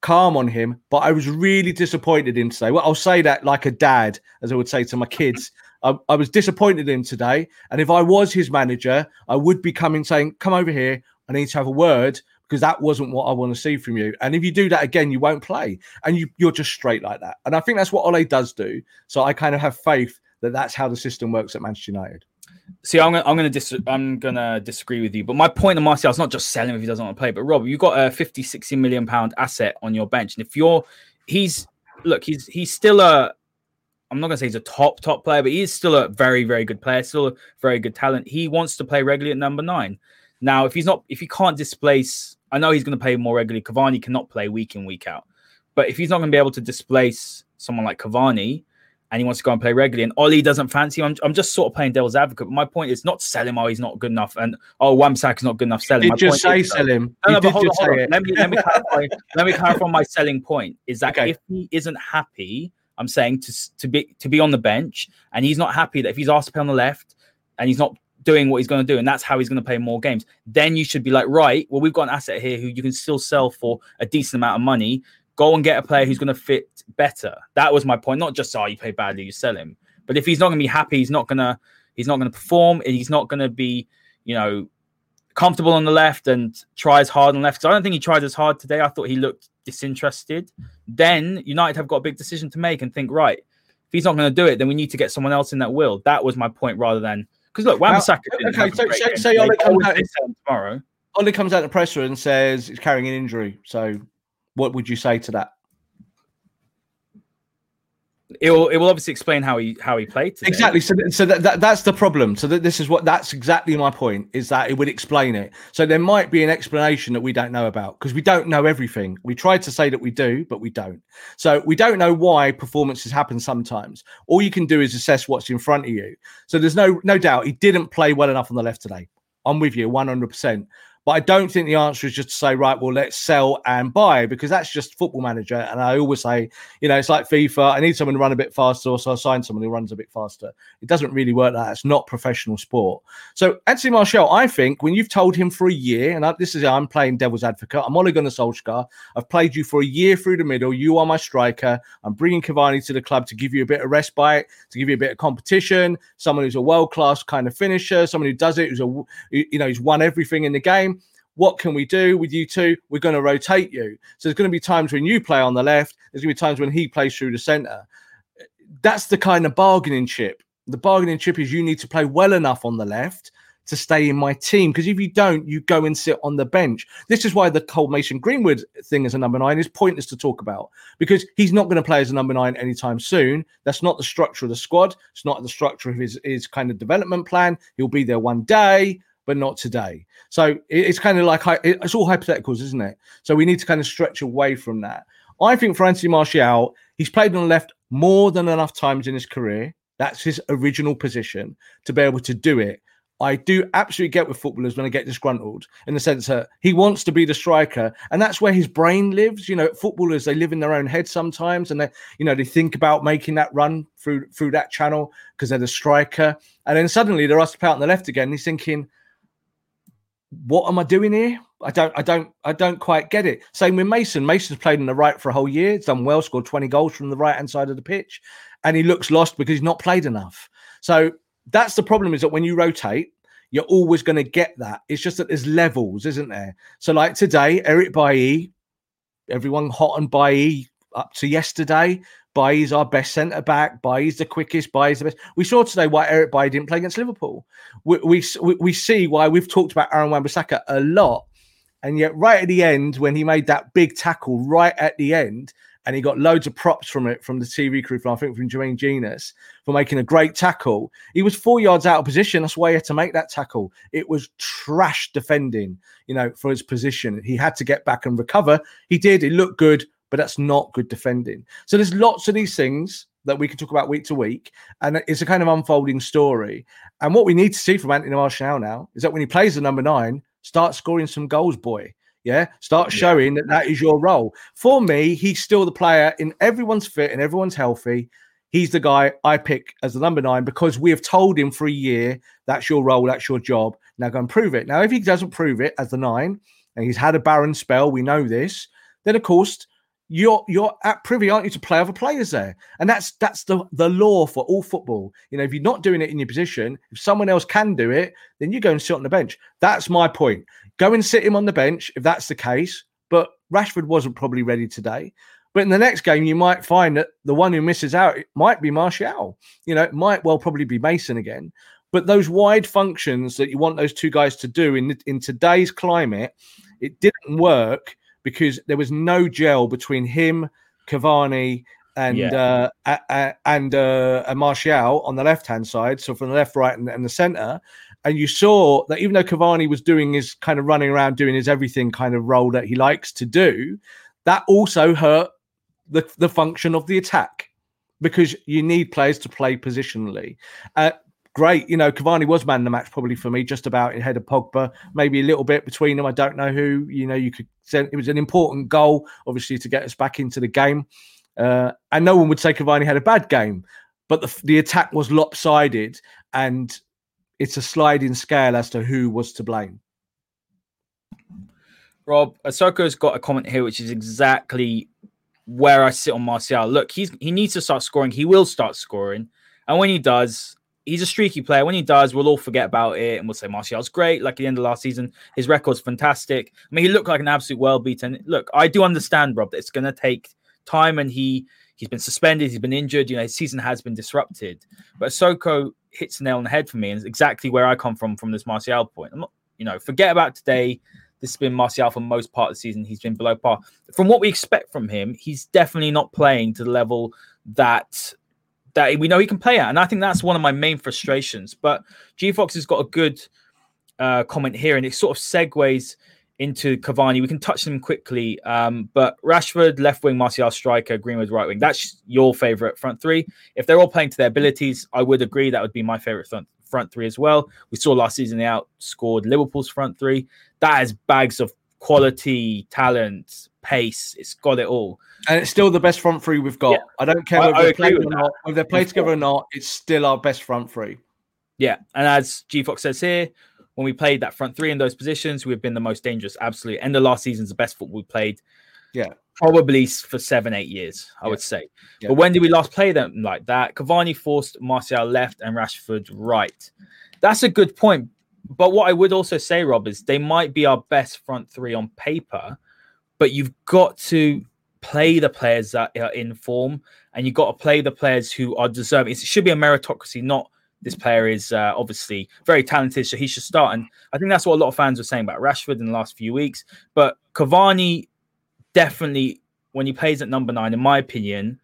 calm on him. But I was really disappointed in today. Well, I'll say that like a dad, as I would say to my kids. I, I, was disappointed in today. And if I was his manager, I would be coming saying, Come over here. I need to have a word because that wasn't what I want to see from you. And if you do that again, you won't play. And you, you're just straight like that. And I think that's what Ole does do. So I kind of have faith that that's how the system works at Manchester United. See, I'm gonna, I'm gonna dis- I'm gonna disagree with you. But my point of Martial is not just selling if he doesn't want to play. But Rob, you've got a 50, 60 million pound asset on your bench, and if you're, he's look, he's he's still a. I'm not gonna say he's a top top player, but he is still a very very good player, still a very good talent. He wants to play regularly at number nine. Now, if he's not, if he can't displace, I know he's going to play more regularly. Cavani cannot play week in week out, but if he's not going to be able to displace someone like Cavani, and he wants to go and play regularly, and Ole doesn't fancy him. I'm, I'm just sort of playing devil's advocate. But my point is not sell him. Oh, he's not good enough, and oh, Wan-Bissaka is not good enough. Sell him. Did just say is, sell him? No, no, but hold on, hold on. Let me let me clarify. let me clarify my selling point. Is that okay. if he isn't happy, I'm saying to to be to be on the bench, and he's not happy that if he's asked to play on the left, and he's not doing what he's going to do, and that's how he's going to play more games. Then you should be like, right, well, we've got an asset here who you can still sell for a decent amount of money Go and get a player who's going to fit better. That was my point. Not just oh, you play badly, you sell him. But if he's not going to be happy, he's not going to he's not going to perform. He's not going to be, you know, comfortable on the left and tries hard on left. So I don't think he tried as hard today. I thought he looked disinterested. Then United have got a big decision to make and think, right, if he's not going to do it, then we need to get someone else in that will. That was my point rather than because look, Wan-Bissaka. Okay, so say, say Ole comes out tomorrow. Ole comes out the presser and says he's carrying an injury. So what would you say to that? It will, it will obviously explain how he how he played today. exactly. So, so that, that that's the problem. So that this is what that's exactly my point is that it would explain it. So there might be an explanation that we don't know about because we don't know everything. We tried to say that we do, but we don't. So we don't know why performances happen sometimes. All you can do is assess what's in front of you. So there's no no doubt he didn't play well enough on the left today. I'm with you 100%. But I don't think the answer is just to say, right, well, let's sell and buy because that's just football manager. And I always say, you know, it's like FIFA. I need someone to run a bit faster, so I sign someone who runs a bit faster. It doesn't really work like that. It's not professional sport. So Anthony Martial, I think when you've told him for a year, and I, this is I'm playing devil's advocate. I'm Ole Gunnar Solskjaer. I've played you for a year through the middle. You are my striker. I'm bringing Cavani to the club to give you a bit of respite, to give you a bit of competition. Someone who's a world class kind of finisher, someone who does it, who's a you know, who's won everything in the game what can we do with you two? We're going to rotate you. So there's going to be times when you play on the left. There's going to be times when he plays through the center. That's the kind of bargaining chip. The bargaining chip is you need to play well enough on the left to stay in my team. Because if you don't, you go and sit on the bench. This is why the Cole Mason Greenwood thing as a number nine is pointless to talk about because he's not going to play as a number nine anytime soon. That's not the structure of the squad. It's not the structure of his, his kind of development plan. He'll be there one day but not today. So it's kind of like it's all hypotheticals, isn't it? So we need to kind of stretch away from that. I think for Anthony Martial, he's played on the left more than enough times in his career. That's his original position to be able to do it. I do absolutely get with footballers when they get disgruntled in the sense that he wants to be the striker, and that's where his brain lives. You know, footballers they live in their own head sometimes, and they, you know, they think about making that run through through that channel because they're the striker, and then suddenly they're asked to play out on the left again. he's thinking, what am I doing here? I don't, I don't, I don't quite get it. Same with Mason. Mason's played on the right for a whole year. He's done well, scored 20 goals from the right hand side of the pitch, and he looks lost because he's not played enough. So that's the problem is that when you rotate, you're always going to get that. It's just that there's levels, isn't there? So like today, Eric Bailly, everyone hot on Bailly up to yesterday. Bailly's our best centre back. Bailly's the quickest. Bailly's the best. We saw today why Eric Bailly didn't play against Liverpool. We, we, we see why we've talked about Aaron Wan-Bissaka a lot. And yet, right at the end, when he made that big tackle, right at the end, and he got loads of props from it from the TV crew, from I think from Jermaine Jenas for making a great tackle. He was four yards out of position. That's why he had to make that tackle. It was trash defending, you know, for his position. He had to get back and recover. He did. He looked good but that's not good defending. So there's lots of these things that we can talk about week to week, and it's a kind of unfolding story. And what we need to see from Anthony Martial now is that when he plays the number nine, start scoring some goals, boy. Yeah, start showing that that is your role. For me, he's still the player in everyone's fit and everyone's healthy. He's the guy I pick as the number nine because we have told him for a year that's your role, that's your job. Now go and prove it. Now, if he doesn't prove it as the nine, and he's had a barren spell, we know this, then of course you're you're at privy, aren't you, to play other players there? And that's that's the the law for all football. You know, if you're not doing it in your position, if someone else can do it, then you go and sit on the bench. That's my point. Go and sit him on the bench if that's the case. But Rashford wasn't probably ready today. But in the next game, you might find that the one who misses out might be Martial. You know, it might well probably be Mason again. But those wide functions that you want those two guys to do in in today's climate, it didn't work because there was no gel between him, Cavani, and yeah. uh, and uh, Martial on the left hand side, so from the left, right, and, and the centre. And you saw that even though Cavani was doing his kind of running around, doing his everything kind of role that he likes to do, that also hurt the, the function of the attack because you need players to play positionally. Uh, great. You know, Cavani was man the match probably for me, just about ahead of Pogba, maybe a little bit between them. I don't know who. You know, you could it was an important goal, obviously, to get us back into the game. Uh, and no one would say Cavani had a bad game, but the, the attack was lopsided, and it's a sliding scale as to who was to blame. Rob, Asoko's got a comment here, which is exactly where I sit on Martial. Look, he's he needs to start scoring. He will start scoring, and when he does, he's a streaky player. When he does, we'll all forget about it and we'll say Martial's great. Like at the end of last season, his record's fantastic. I mean, he looked like an absolute world beater. look, I do understand, Rob, that it's going to take time and he he's been suspended, he's been injured. You know, his season has been disrupted. But Soko hits the nail on the head for me, and it's exactly where I come from from this Martial point. I'm not, you know, forget about today. This has been Martial for most part of the season. He's been below par. From what we expect from him, he's definitely not playing to the level that that we know he can play at. And I think that's one of my main frustrations. But G Fox has got a good uh, comment here, and it sort of segues into Cavani. We can touch them quickly. Um, but Rashford, left wing, Martial, striker, Greenwood, right wing. That's your favorite front three. If they're all playing to their abilities, I would agree that would be my favorite front, front three as well. We saw last season they outscored Liverpool's front three. That is bags of quality, talent, pace. It's got it all. And it's still the best front three we've got. Yeah. I don't care whether they play or not. Whether they play together or not, it's still our best front three. Yeah, and as G Fox says here, when we played that front three in those positions, we've been the most dangerous. Absolutely, end of last season's the best football we played. Yeah. probably for seven, eight years, I would say. But when did we last play them like that? Cavani forced Martial left and Rashford right. That's a good point. But what I would also say, Rob, is they might be our best front three on paper, but you've got to play the players that are in form and you've got to play the players who are deserving. It should be a meritocracy, not this player is uh, obviously very talented, so he should start. And I think that's what a lot of fans were saying about Rashford in the last few weeks. But Cavani definitely, when he plays at number nine, in my opinion,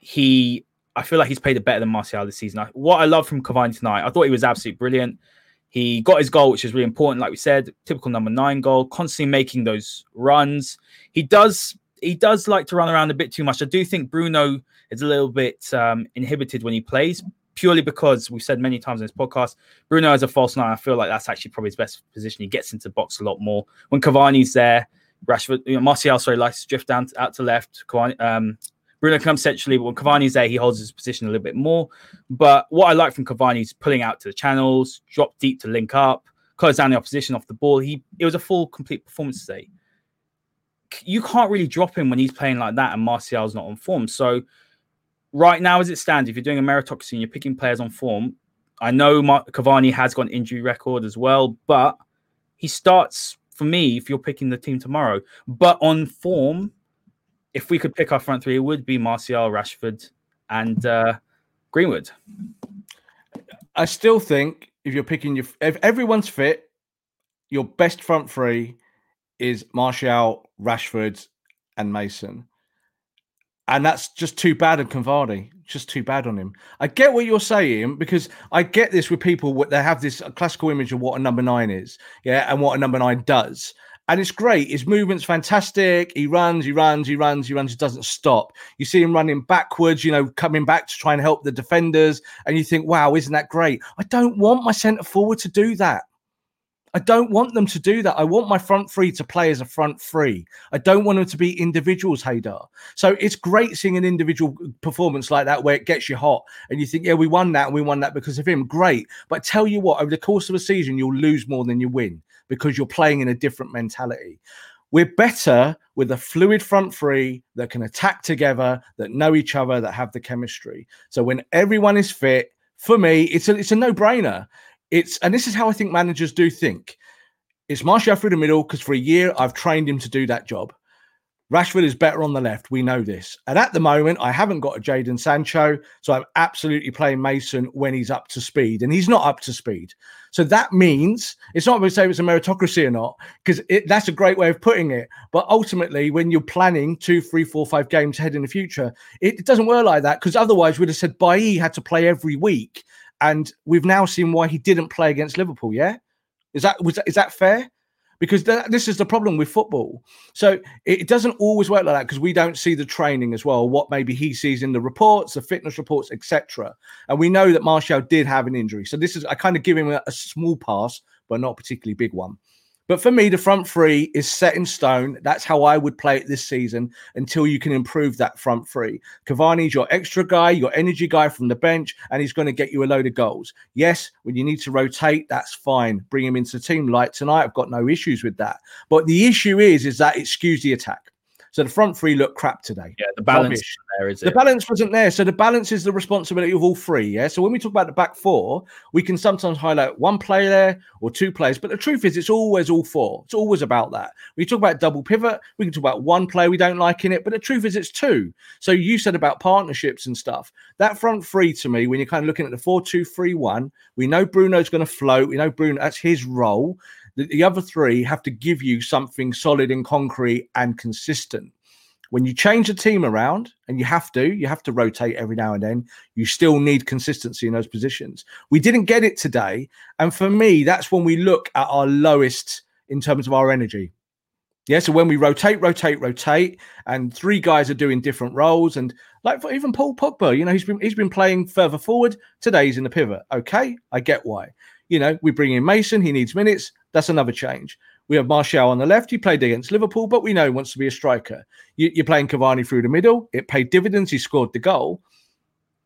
he I feel like he's played it better than Martial this season. I, what I love from Cavani tonight, I thought he was absolutely brilliant. He got his goal, which is really important. Like we said, typical number nine goal, constantly making those runs. He does he does like to run around a bit too much. I do think Bruno is a little bit um, inhibited when he plays, purely because we've said many times in this podcast, Bruno as a false nine. I feel like that's actually probably his best position. He gets into box a lot more when Cavani's there. Rashford, you know, Martial, sorry, likes to drift down to, out to left. Cavani, um, Bruno comes centrally, but when Cavani's there, he holds his position a little bit more. But what I like from Cavani is pulling out to the channels, drop deep to link up, close down the opposition off the ball. He it was a full, complete performance today. You can't really drop him when he's playing like that and Martial's not on form. So right now, as it stands, if you're doing a meritocracy and you're picking players on form, I know Cavani has got an injury record as well, but he starts for me if you're picking the team tomorrow. But on form, if we could pick our front three, it would be Martial, Rashford, and uh, Greenwood. I still think if you're picking your if everyone's fit, your best front three is Martial, Rashford, and Mason. And that's just too bad on Cavani. Just too bad on him. I get what you're saying because I get this with people. They have this classical image of what a number nine is, yeah, and what a number nine does. And it's great. His movement's fantastic. He runs, he runs, he runs, he runs. He doesn't stop. You see him running backwards, you know, coming back to try and help the defenders. And you think, wow, isn't that great? I don't want my centre forward to do that. I don't want them to do that. I want my front three to play as a front three. I don't want them to be individuals, Haider. So it's great seeing an individual performance like that where it gets you hot and you think, yeah, we won that and we won that because of him. Great. But tell you what, over the course of a season, you'll lose more than you win because you're playing in a different mentality. We're better with a fluid front three that can attack together, that know each other, that have the chemistry. So when everyone is fit, for me, it's a it's a no-brainer. It's and this is how I think managers do think. It's Martial through the middle because for a year I've trained him to do that job. Rashford is better on the left. We know this. And at the moment, I haven't got a Jadon Sancho. So I'm absolutely playing Mason when he's up to speed. And he's not up to speed. So that means it's not going to say it's a meritocracy or not, because that's a great way of putting it. But ultimately, when you're planning two, three, four, five games ahead in the future, it, it doesn't work like that. Because otherwise, we'd have said Bailly had to play every week. And we've now seen why he didn't play against Liverpool. Yeah. Is that was that, is that fair? Because th- this is the problem with football. So it, doesn't always work like that because we don't see the training as well. What maybe he sees in the reports, the fitness reports, etc. And we know that Martial did have an injury. So this is I kind of give him a, a small pass, but not particularly big one. But for me, the front three is set in stone. That's how I would play it this season until you can improve that front three. Cavani's your extra guy, your energy guy from the bench, and he's going to get you a load of goals. Yes, when you need to rotate, that's fine. Bring him into the team like tonight. I've got no issues with that. But the issue is, is that it skews the attack. So the front three look crap today. Yeah, the balance there is The it. balance wasn't there. So the balance is the responsibility of all three. Yeah. So when we talk about the back four, we can sometimes highlight one player there or two players. But the truth is, it's always all four. It's always about that. We talk about double pivot. We can talk about one player we don't like in it. But the truth is, it's two. So you said about partnerships and stuff. That front three to me, when you're kind of looking at the four, two, three, one, we know Bruno's going to float. We know Bruno, that's his role. The, the other three have to give you something solid and concrete and consistent when you change a team around and you have to you have to rotate every now and then you still need consistency in those positions we didn't get it today and for me that's when we look at our lowest in terms of our energy yeah so when we rotate rotate rotate and three guys are doing different roles and Like for even Paul Pogba, you know, he's been he's been playing further forward. Today he's in the pivot. Okay, I get why. You know, we bring in Mason, he needs minutes. That's another change. We have Martial on the left. He played against Liverpool, but we know he wants to be a striker. You, you're playing Cavani through the middle. It paid dividends. He scored the goal,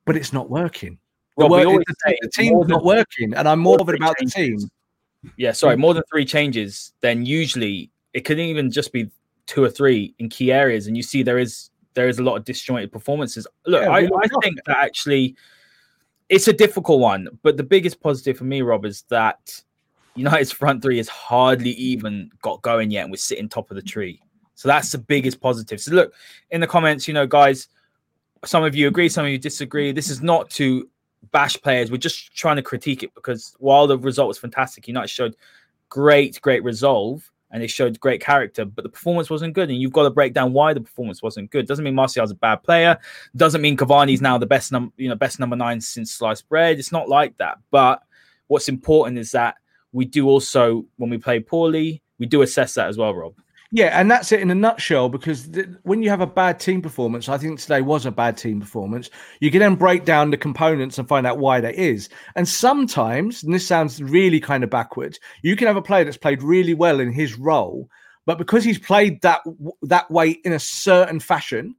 but it's not working. The, Well, we always the, say the team's not working, and I'm more bothered than about the team. Yeah, sorry, more than three changes, then usually it could even just be two or three in key areas, and you see there is there is a lot of disjointed performances. Look, Yeah, I, I think that actually it's a difficult one, but the biggest positive for me, Rob, is that United's front three has hardly even got going yet, and we're sitting top of the tree. So that's the biggest positive. So look in the comments, you know, guys. Some of you agree, some of you disagree. This is not to bash players. We're just trying to critique it because while the result was fantastic, United showed great, great resolve and they showed great character, but the performance wasn't good. And you've got to break down why the performance wasn't good. Doesn't mean Martial's a bad player. Doesn't mean Cavani's now the best number, you know, best number nine since sliced bread. It's not like that. But what's important is that we do also, when we play poorly, we do assess that as well, Rob. Yeah, and that's it in a nutshell. Because th- when you have a bad team performance, I think today was a bad team performance. You can then break down the components and find out why that is. And sometimes, and this sounds really kind of backwards, you can have a player that's played really well in his role, but because he's played that that way in a certain fashion,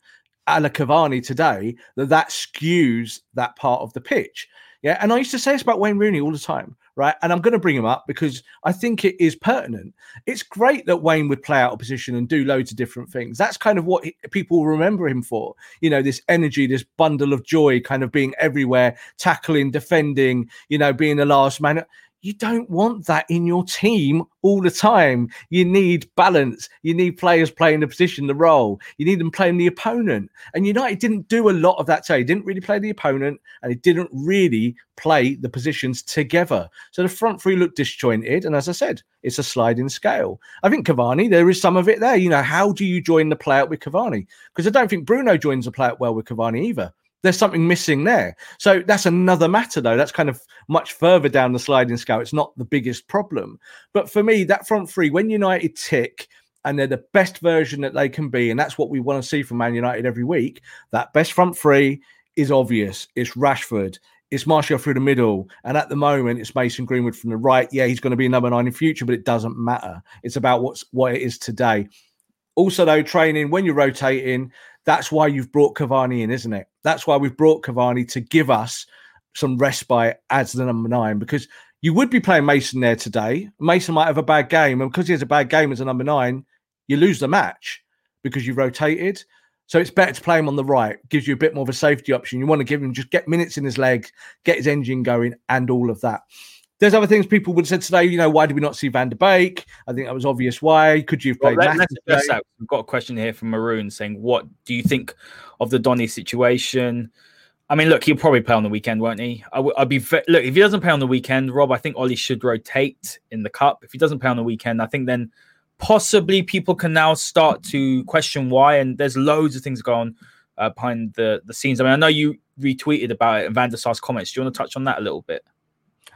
a la Cavani today, that that skews that part of the pitch. Yeah, and I used to say this about Wayne Rooney all the time, right? And I'm going to bring him up because I think it is pertinent. It's great that Wayne would play out of position and do loads of different things. That's kind of what people remember him for. You know, this energy, this bundle of joy, kind of being everywhere, tackling, defending, you know, being the last man. You don't want that in your team all the time. You need balance. You need players playing the position, the role. You need them playing the opponent. And United didn't do a lot of that today. He didn't really play the opponent and he didn't really play the positions together. So the front three looked disjointed. And as I said, it's a sliding scale. I think Cavani, there is some of it there. You know, how do you join the play out with Cavani? Because I don't think Bruno joins the play out well with Cavani either. There's something missing there. So that's another matter, though. That's kind of much further down the sliding scale. It's not the biggest problem. But for me, that front three, when United tick and they're the best version that they can be, and that's what we want to see from Man United every week, that best front three is obvious. It's Rashford, it's Martial through the middle, and at the moment it's Mason Greenwood from the right. Yeah, he's going to be number nine in future, but it doesn't matter. It's about what's what it is today. Also, though, training when you're rotating, that's why you've brought Cavani in, isn't it? That's why we've brought Cavani to give us some respite as the number nine because you would be playing Mason there today. Mason might have a bad game, and because he has a bad game as a number nine, you lose the match because you rotated. So it's better to play him on the right. Gives you a bit more of a safety option. You want to give him just get minutes in his legs, get his engine going, and all of that. There's other things people would have said today. You know, why did we not see Van der Beek? I think that was obvious. Why could you have Well, played? let, us. We've got a question here from Maroon saying, "What do you think of the Donny situation?" I mean, look, he'll probably play on the weekend, won't he? I w- I'd be look if he doesn't play on the weekend, Rob. I think Ole should rotate in the cup. If he doesn't play on the weekend, I think then possibly people can now start to question why. And there's loads of things going uh, behind the the scenes. I mean, I know you retweeted about it and Van der Sar's comments. Do you want to touch on that a little bit?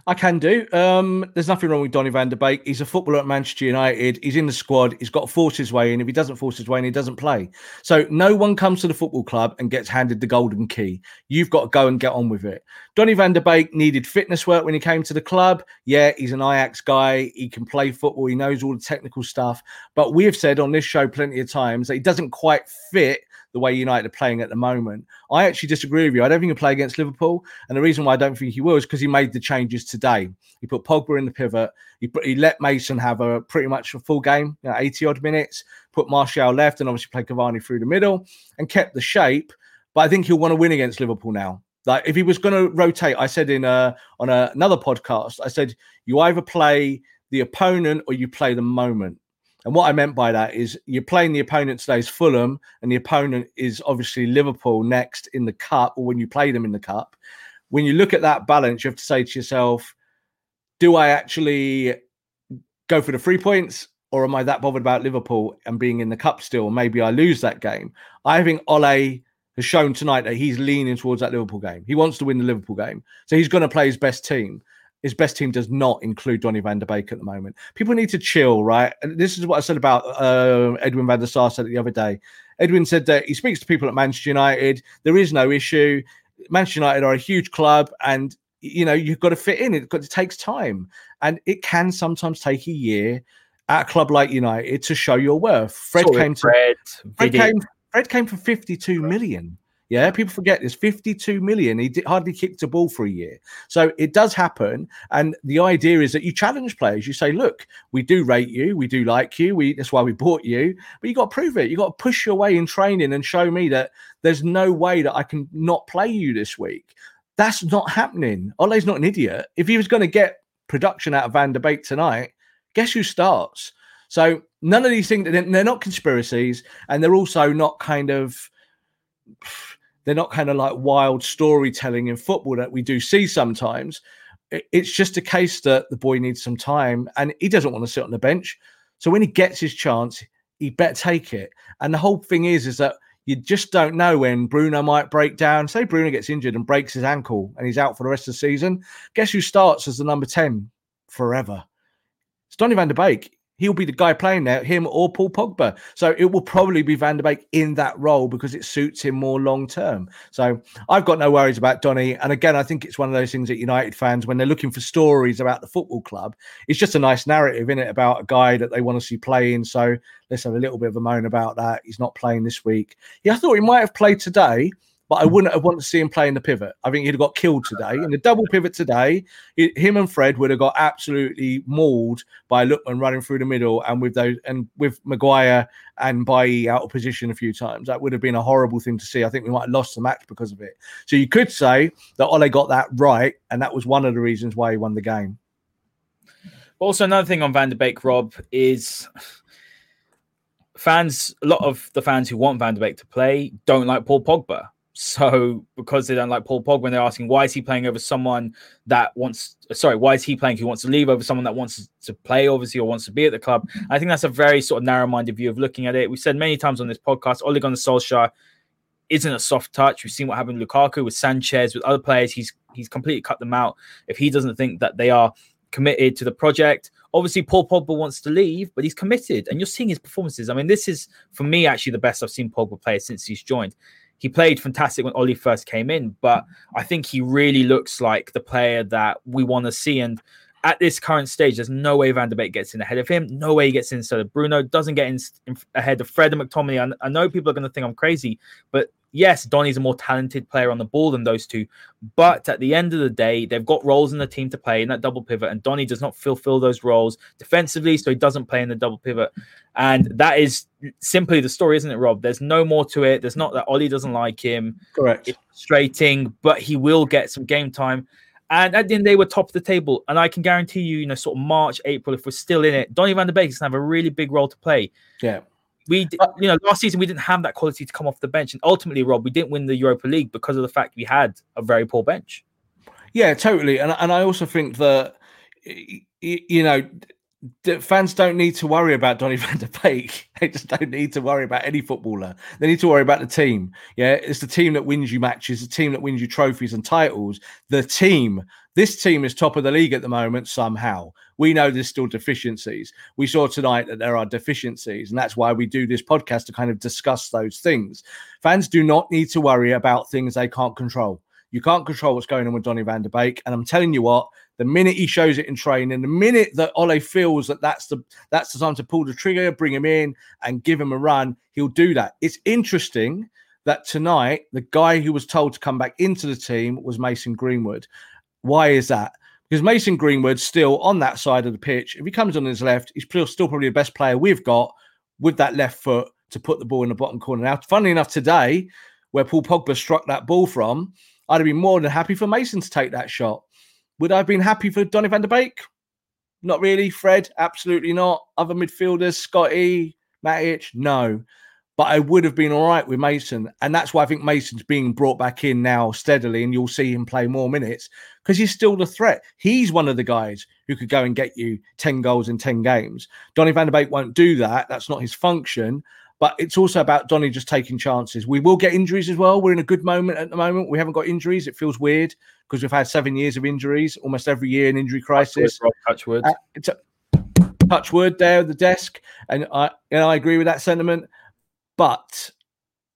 I can do. Um, there's nothing wrong with Donny van der Beek. He's a footballer at Manchester United. He's in the squad. He's got to force his way in. If he doesn't force his way in, he doesn't play. So no one comes to the football club and gets handed the golden key. You've got to go and get on with it. Donny van der Beek needed fitness work when he came to the club. Yeah, he's an Ajax guy. He can play football. He knows all the technical stuff. But we have said on this show plenty of times that he doesn't quite fit the way United are playing at the moment. I actually disagree with you. I don't think he'll play against Liverpool. And the reason why I don't think he will is because he made the changes today. He put Pogba in the pivot. He, put, he let Mason have a pretty much a full game, you know, 80 odd minutes, put Martial left and obviously played Cavani through the middle and kept the shape. But I think he'll want to win against Liverpool now. Like if he was going to rotate, I said in a, on a, another podcast, I said you either play the opponent or you play the moment. And what I meant by that is you're playing the opponent today's Fulham, and the opponent is obviously Liverpool next in the cup, or when you play them in the cup. When you look at that balance, you have to say to yourself, do I actually go for the three points, or am I that bothered about Liverpool and being in the cup still? Maybe I lose that game. I think Ole has shown tonight that he's leaning towards that Liverpool game. He wants to win the Liverpool game. So he's going to play his best team. His best team does not include Donny van der Beek at the moment. People need to chill, right? And this is what I said about uh, Edwin van der Sar said it the other day. Edwin said that he speaks to people at Manchester United. There is no issue. Manchester United are a huge club, and you know you've got to fit in. It, it takes time, and it can sometimes take a year at a club like United to show your worth. Fred Sorry, came to Fred, Fred came, Fred came for 52 million. Yeah, people forget this 52 million. He hardly kicked a ball for a year. So it does happen. And the idea is that you challenge players. You say, look, we do rate you. We do like you. We That's why we bought you. But you got to prove it. You got to push your way in training and show me that there's no way that I can not play you this week. That's not happening. Ole's not an idiot. If he was going to get production out of Van der Beek tonight, guess who starts? So none of these things, they're not conspiracies, and they're also not kind of they're not kind of like wild storytelling in football that we do see sometimes. It's just a case that the boy needs some time and he doesn't want to sit on the bench. So when he gets his chance, he better take it. And the whole thing is, is that you just don't know when Bruno might break down. Say Bruno gets injured and breaks his ankle and he's out for the rest of the season. Guess who starts as the number 10 forever? It's Donny van der Beek. He'll be the guy playing there, him or Paul Pogba. So it will probably be Van der Beek in that role because it suits him more long term. So I've got no worries about Donny. And again, I think it's one of those things that United fans, when they're looking for stories about the football club, it's just a nice narrative in it about a guy that they want to see playing. So let's have a little bit of a moan about that. He's not playing this week. Yeah, I thought he might have played today, but I hmm. wouldn't have wanted to see him play in the pivot. I think he'd have got killed today. In the double pivot today, he- him and Fred would have got absolutely mauled by Lookman running through the middle and with those and with Maguire and Bailly out of position a few times. That would have been a horrible thing to see. I think we might have lost the match because of it. So you could say that Ole got that right, and that was one of the reasons why he won the game. Also, another thing on Van der Beek, Rob, is fans. A lot of the fans who want Van der Beek to play don't like Paul Pogba. So, because they don't like Paul Pogba, they're asking why is he playing over someone that wants, sorry, why is he playing who wants to leave over someone that wants to play, obviously, or wants to be at the club? I think that's a very sort of narrow-minded view of looking at it. We've said many times on this podcast, Ole Gunnar Solskjaer isn't a soft touch. We've seen what happened with Lukaku, with Sanchez, with other players. He's he's completely cut them out. If he doesn't think that they are committed to the project, obviously Paul Pogba wants to leave, but he's committed, and you're seeing his performances. I mean, this is for me actually the best I've seen Pogba play since he's joined. He played fantastic when Ole first came in, but I think he really looks like the player that we want to see. And at this current stage, there's no way Van der Beek gets in ahead of him. No way he gets in instead of Bruno. Doesn't get in, in ahead of Fred and McTominay. I, I know people are going to think I'm crazy, but yes, Donny's a more talented player on the ball than those two. But at the end of the day, they've got roles in the team to play in that double pivot, and Donny does not fulfill those roles defensively, so he doesn't play in the double pivot. And that is simply the story, isn't it, Rob? There's no more to it. There's not that Ole doesn't like him. Correct. It's frustrating, but he will get some game time. And at the end, they were top of the table. And I can guarantee you, you know, sort of March, April, if we're still in it, Donny van der Beek is going to have a really big role to play. Yeah. We, you know, last season we didn't have that quality to come off the bench, and ultimately, Rob, we didn't win the Europa League because of the fact we had a very poor bench. Yeah, totally. And and I also think that you know fans don't need to worry about Donny van der Beek. They just don't need to worry about any footballer. They need to worry about the team. Yeah, it's the team that wins you matches, the team that wins you trophies and titles. The team. This team is top of the league at the moment somehow. We know there's still deficiencies. We saw tonight that there are deficiencies, and that's why we do this podcast to kind of discuss those things. Fans do not need to worry about things they can't control. You can't control what's going on with Donny van der Beek, and I'm telling you what. The minute he shows it in training, the minute that Ole feels that that's the that's the time to pull the trigger, bring him in, and give him a run, he'll do that. It's interesting that tonight the guy who was told to come back into the team was Mason Greenwood. Why is that? Because Mason Greenwood's still on that side of the pitch. If he comes on his left, he's still probably the best player we've got with that left foot to put the ball in the bottom corner. Now, funnily enough, today, where Paul Pogba struck that ball from, I'd have been more than happy for Mason to take that shot. Would I have been happy for Donny van der Beek? Not really. Fred, absolutely not. Other midfielders, Scotty, Matic, no. But I would have been all right with Mason. And that's why I think Mason's being brought back in now steadily, and you'll see him play more minutes because he's still the threat. He's one of the guys who could go and get you 10 goals in 10 games. Donny van der Beek won't do that. That's not his function. but it's also about Donny just taking chances. We will get injuries as well. We're in a good moment at the moment. We haven't got injuries. It feels weird because we've had seven years of injuries, almost every year an injury crisis. Touch wood. Uh, it's a, touch wood there at the desk, and I and I agree with that sentiment. But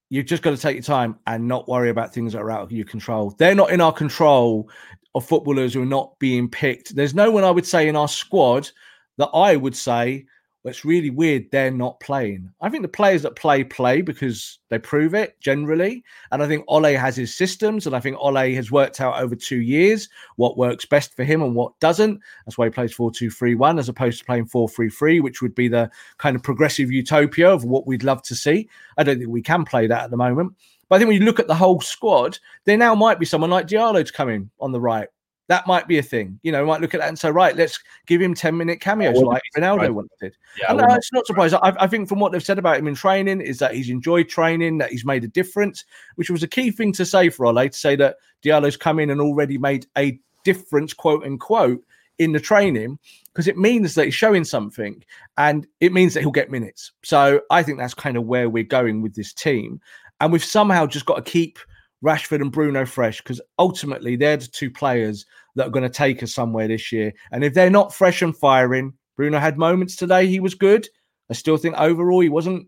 you've just got to take your time and not worry about things that are out of your control. They're not in our control of footballers who are not being picked. There's no one I would say in our squad that I would say it's really weird they're not playing. I think the players that play play because they prove it generally. And I think Ole has his systems, and I think Ole has worked out over two years what works best for him and what doesn't. That's why he plays 4 2 3 1 as opposed to playing 4 3 3, which would be the kind of progressive utopia of what we'd love to see. I don't think we can play that at the moment. But I think when you look at the whole squad, there now might be someone like Diallo to come in on the right that might be a thing. You know, might look at that and say, right, let's give him 10 minute cameos like Ronaldo once did. Yeah, and, uh, it's not surprising. I, I, think from what they've said about him in training is that he's enjoyed training, that he's made a difference, which was a key thing to say for Ole to say that Diallo's come in and already made a difference, quote unquote, in the training because it means that he's showing something and it means that he'll get minutes. So I think that's kind of where we're going with this team. And we've somehow just got to keep Rashford and Bruno fresh because ultimately they're the two players that are going to take us somewhere this year. And if they're not fresh and firing, Bruno had moments today. He was good. I still think overall he wasn't.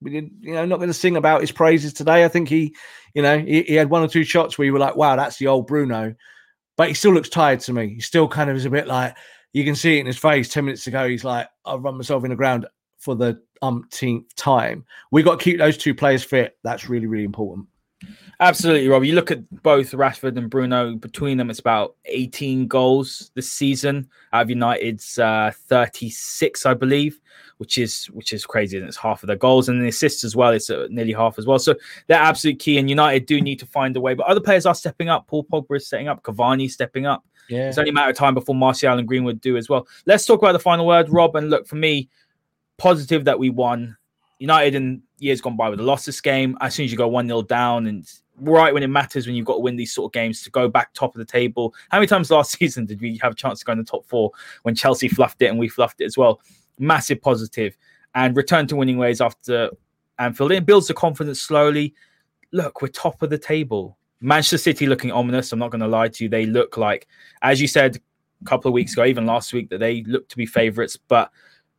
We did, you know, not going to sing about his praises today. I think he, you know, he, he had one or two shots where you were like, "Wow, that's the old Bruno," but he still looks tired to me. He still kind of is a bit like you can see it in his face. Ten minutes ago, he's like, "I've run myself in the ground for the umpteenth time." We got to keep those two players fit. That's really, really important. Absolutely, Rob. You look at both Rashford and Bruno. Between them, it's about 18 goals this season out of United's uh, 36, I believe, which is which is crazy. And it's half of their goals and the assists as well. It's uh, nearly half as well. So they're absolutely key. And United do need to find a way. But other players are stepping up. Paul Pogba is setting up. Cavani stepping up. Yeah. It's only a matter of time before Martial and Greenwood do as well. Let's talk about the final word, Rob. And look, for me, positive that we won. United in years gone by with a loss this game. As soon as you go 1 0 down and right when it matters when you've got to win these sort of games to go back top of the table. How many times last season did we have a chance to go in the top four when Chelsea fluffed it and we fluffed it as well? Massive positive and return to winning ways after Anfield. It builds the confidence slowly. Look, we're top of the table. Manchester City looking ominous. I'm not going to lie to you. They look like, as you said a couple of weeks ago, even last week, that they look to be favourites. But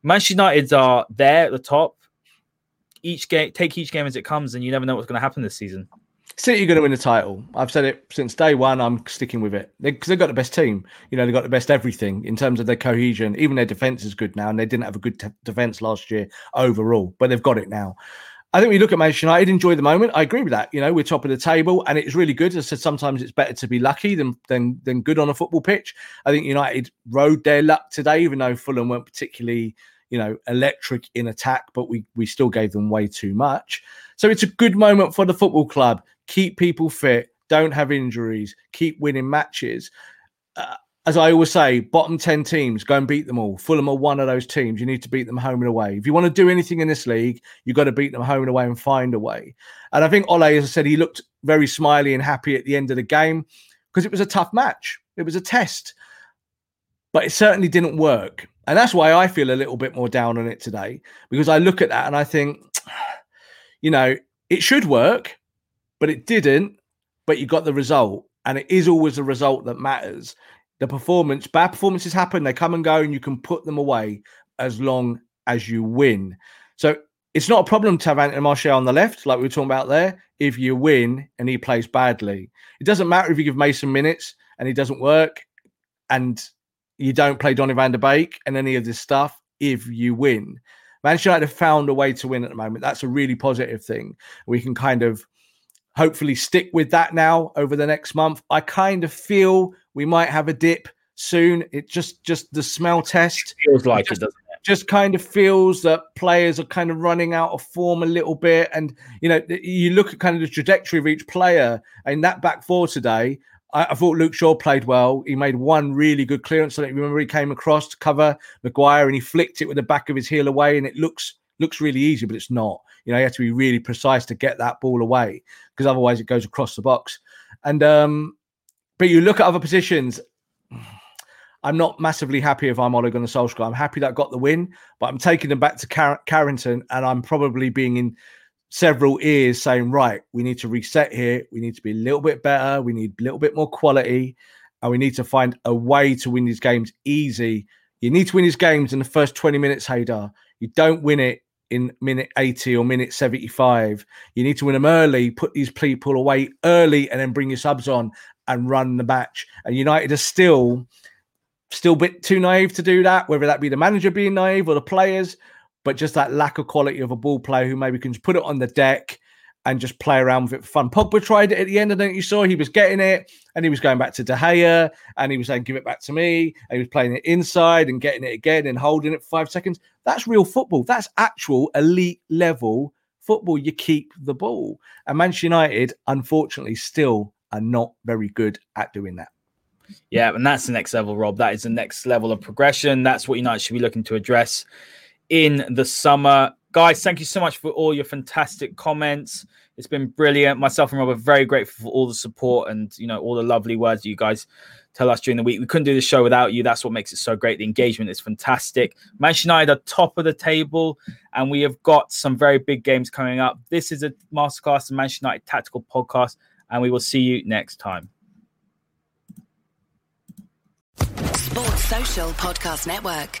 Manchester United are there at the top. Each game, take each game as it comes, and you never know what's going to happen this season. City are going to win the title. I've said it since day one. I'm sticking with it because they, have got the best team. You know, they've got the best everything in terms of their cohesion. Even their defense is good now, and they didn't have a good defense last year overall, but they've got it now. I think we look at Manchester United, enjoy the moment. I agree with that. You know, we're top of the table, and it's really good. As I said, sometimes it's better to be lucky than than than good on a football pitch. I think United rode their luck today, even though Fulham weren't particularly you know electric in attack, but we we still gave them way too much. So it's a good moment for the football club keep people fit, don't have injuries, keep winning matches. Uh, as I always say, bottom 10 teams, go and beat them all. Fulham are one of those teams. You need to beat them home and away. If you want to do anything in this league, you've got to beat them home and away and find a way. And I think Ole, as I said, he looked very smiley and happy at the end of the game because it was a tough match. It was a test, but it certainly didn't work. And that's why I feel a little bit more down on it today because I look at that and I think, you know, it should work but it didn't. But you got the result, and it is always the result that matters. The performance, bad performances happen, they come and go, and you can put them away as long as you win. So it's not a problem to have Anthony Martial on the left, like we were talking about there, if you win and he plays badly. It doesn't matter if you give Mason minutes and he doesn't work and you don't play Donny van der Beek and any of this stuff if you win. Manchester United have found a way to win at the moment. That's a really positive thing. We can kind of hopefully stick with that now over the next month. I kind of feel we might have a dip soon. It just just the smell test it feels like just, it doesn't it? Just kind of feels that players are kind of running out of form a little bit, and you know you look at kind of the trajectory of each player. in that back four today, I, I thought Luke Shaw played well. He made one really good clearance. I remember he came across to cover Maguire, and he flicked it with the back of his heel away, and it looks looks really easy, but it's not. You know, you have to be really precise to get that ball away because otherwise it goes across the box. And um, but you look at other positions. I'm not massively happy if I'm Ole Gunnar Solskjaer. I'm happy that I got the win, but I'm taking them back to Car- Carrington, and I'm probably being in several ears saying, right, we need to reset here. We need to be a little bit better. We need a little bit more quality, and we need to find a way to win these games easy. You need to win these games in the first 20 minutes, Haider. You don't win it in minute 80 or minute 75. You need to win them early, put these people away early, and then bring your subs on and run the match. And United are still still a bit too naive to do that, whether that be the manager being naive or the players, but just that lack of quality of a ball player who maybe can just put it on the deck and just play around with it for fun. Pogba tried it at the end, and then you saw he was getting it, and he was going back to De Gea, and he was saying, "Give it back to me," and he was playing it inside and getting it again and holding it for five seconds. That's real football. That's actual elite level football. You keep the ball, and Manchester United, unfortunately, still are not very good at doing that. Yeah, and that's the next level, Rob. That is the next level of progression. That's what United should be looking to address in the summer. Guys, thank you so much for all your fantastic comments. It's been brilliant. Myself and Rob are very grateful for all the support and you know all the lovely words you guys tell us during the week. We couldn't do the show without you. That's what makes it so great. The engagement is fantastic. Manchester United are top of the table, and we have got some very big games coming up. This is a masterclass, the Manchester United Tactical Podcast, and we will see you next time. Sports Social Podcast Network.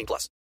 18 plus.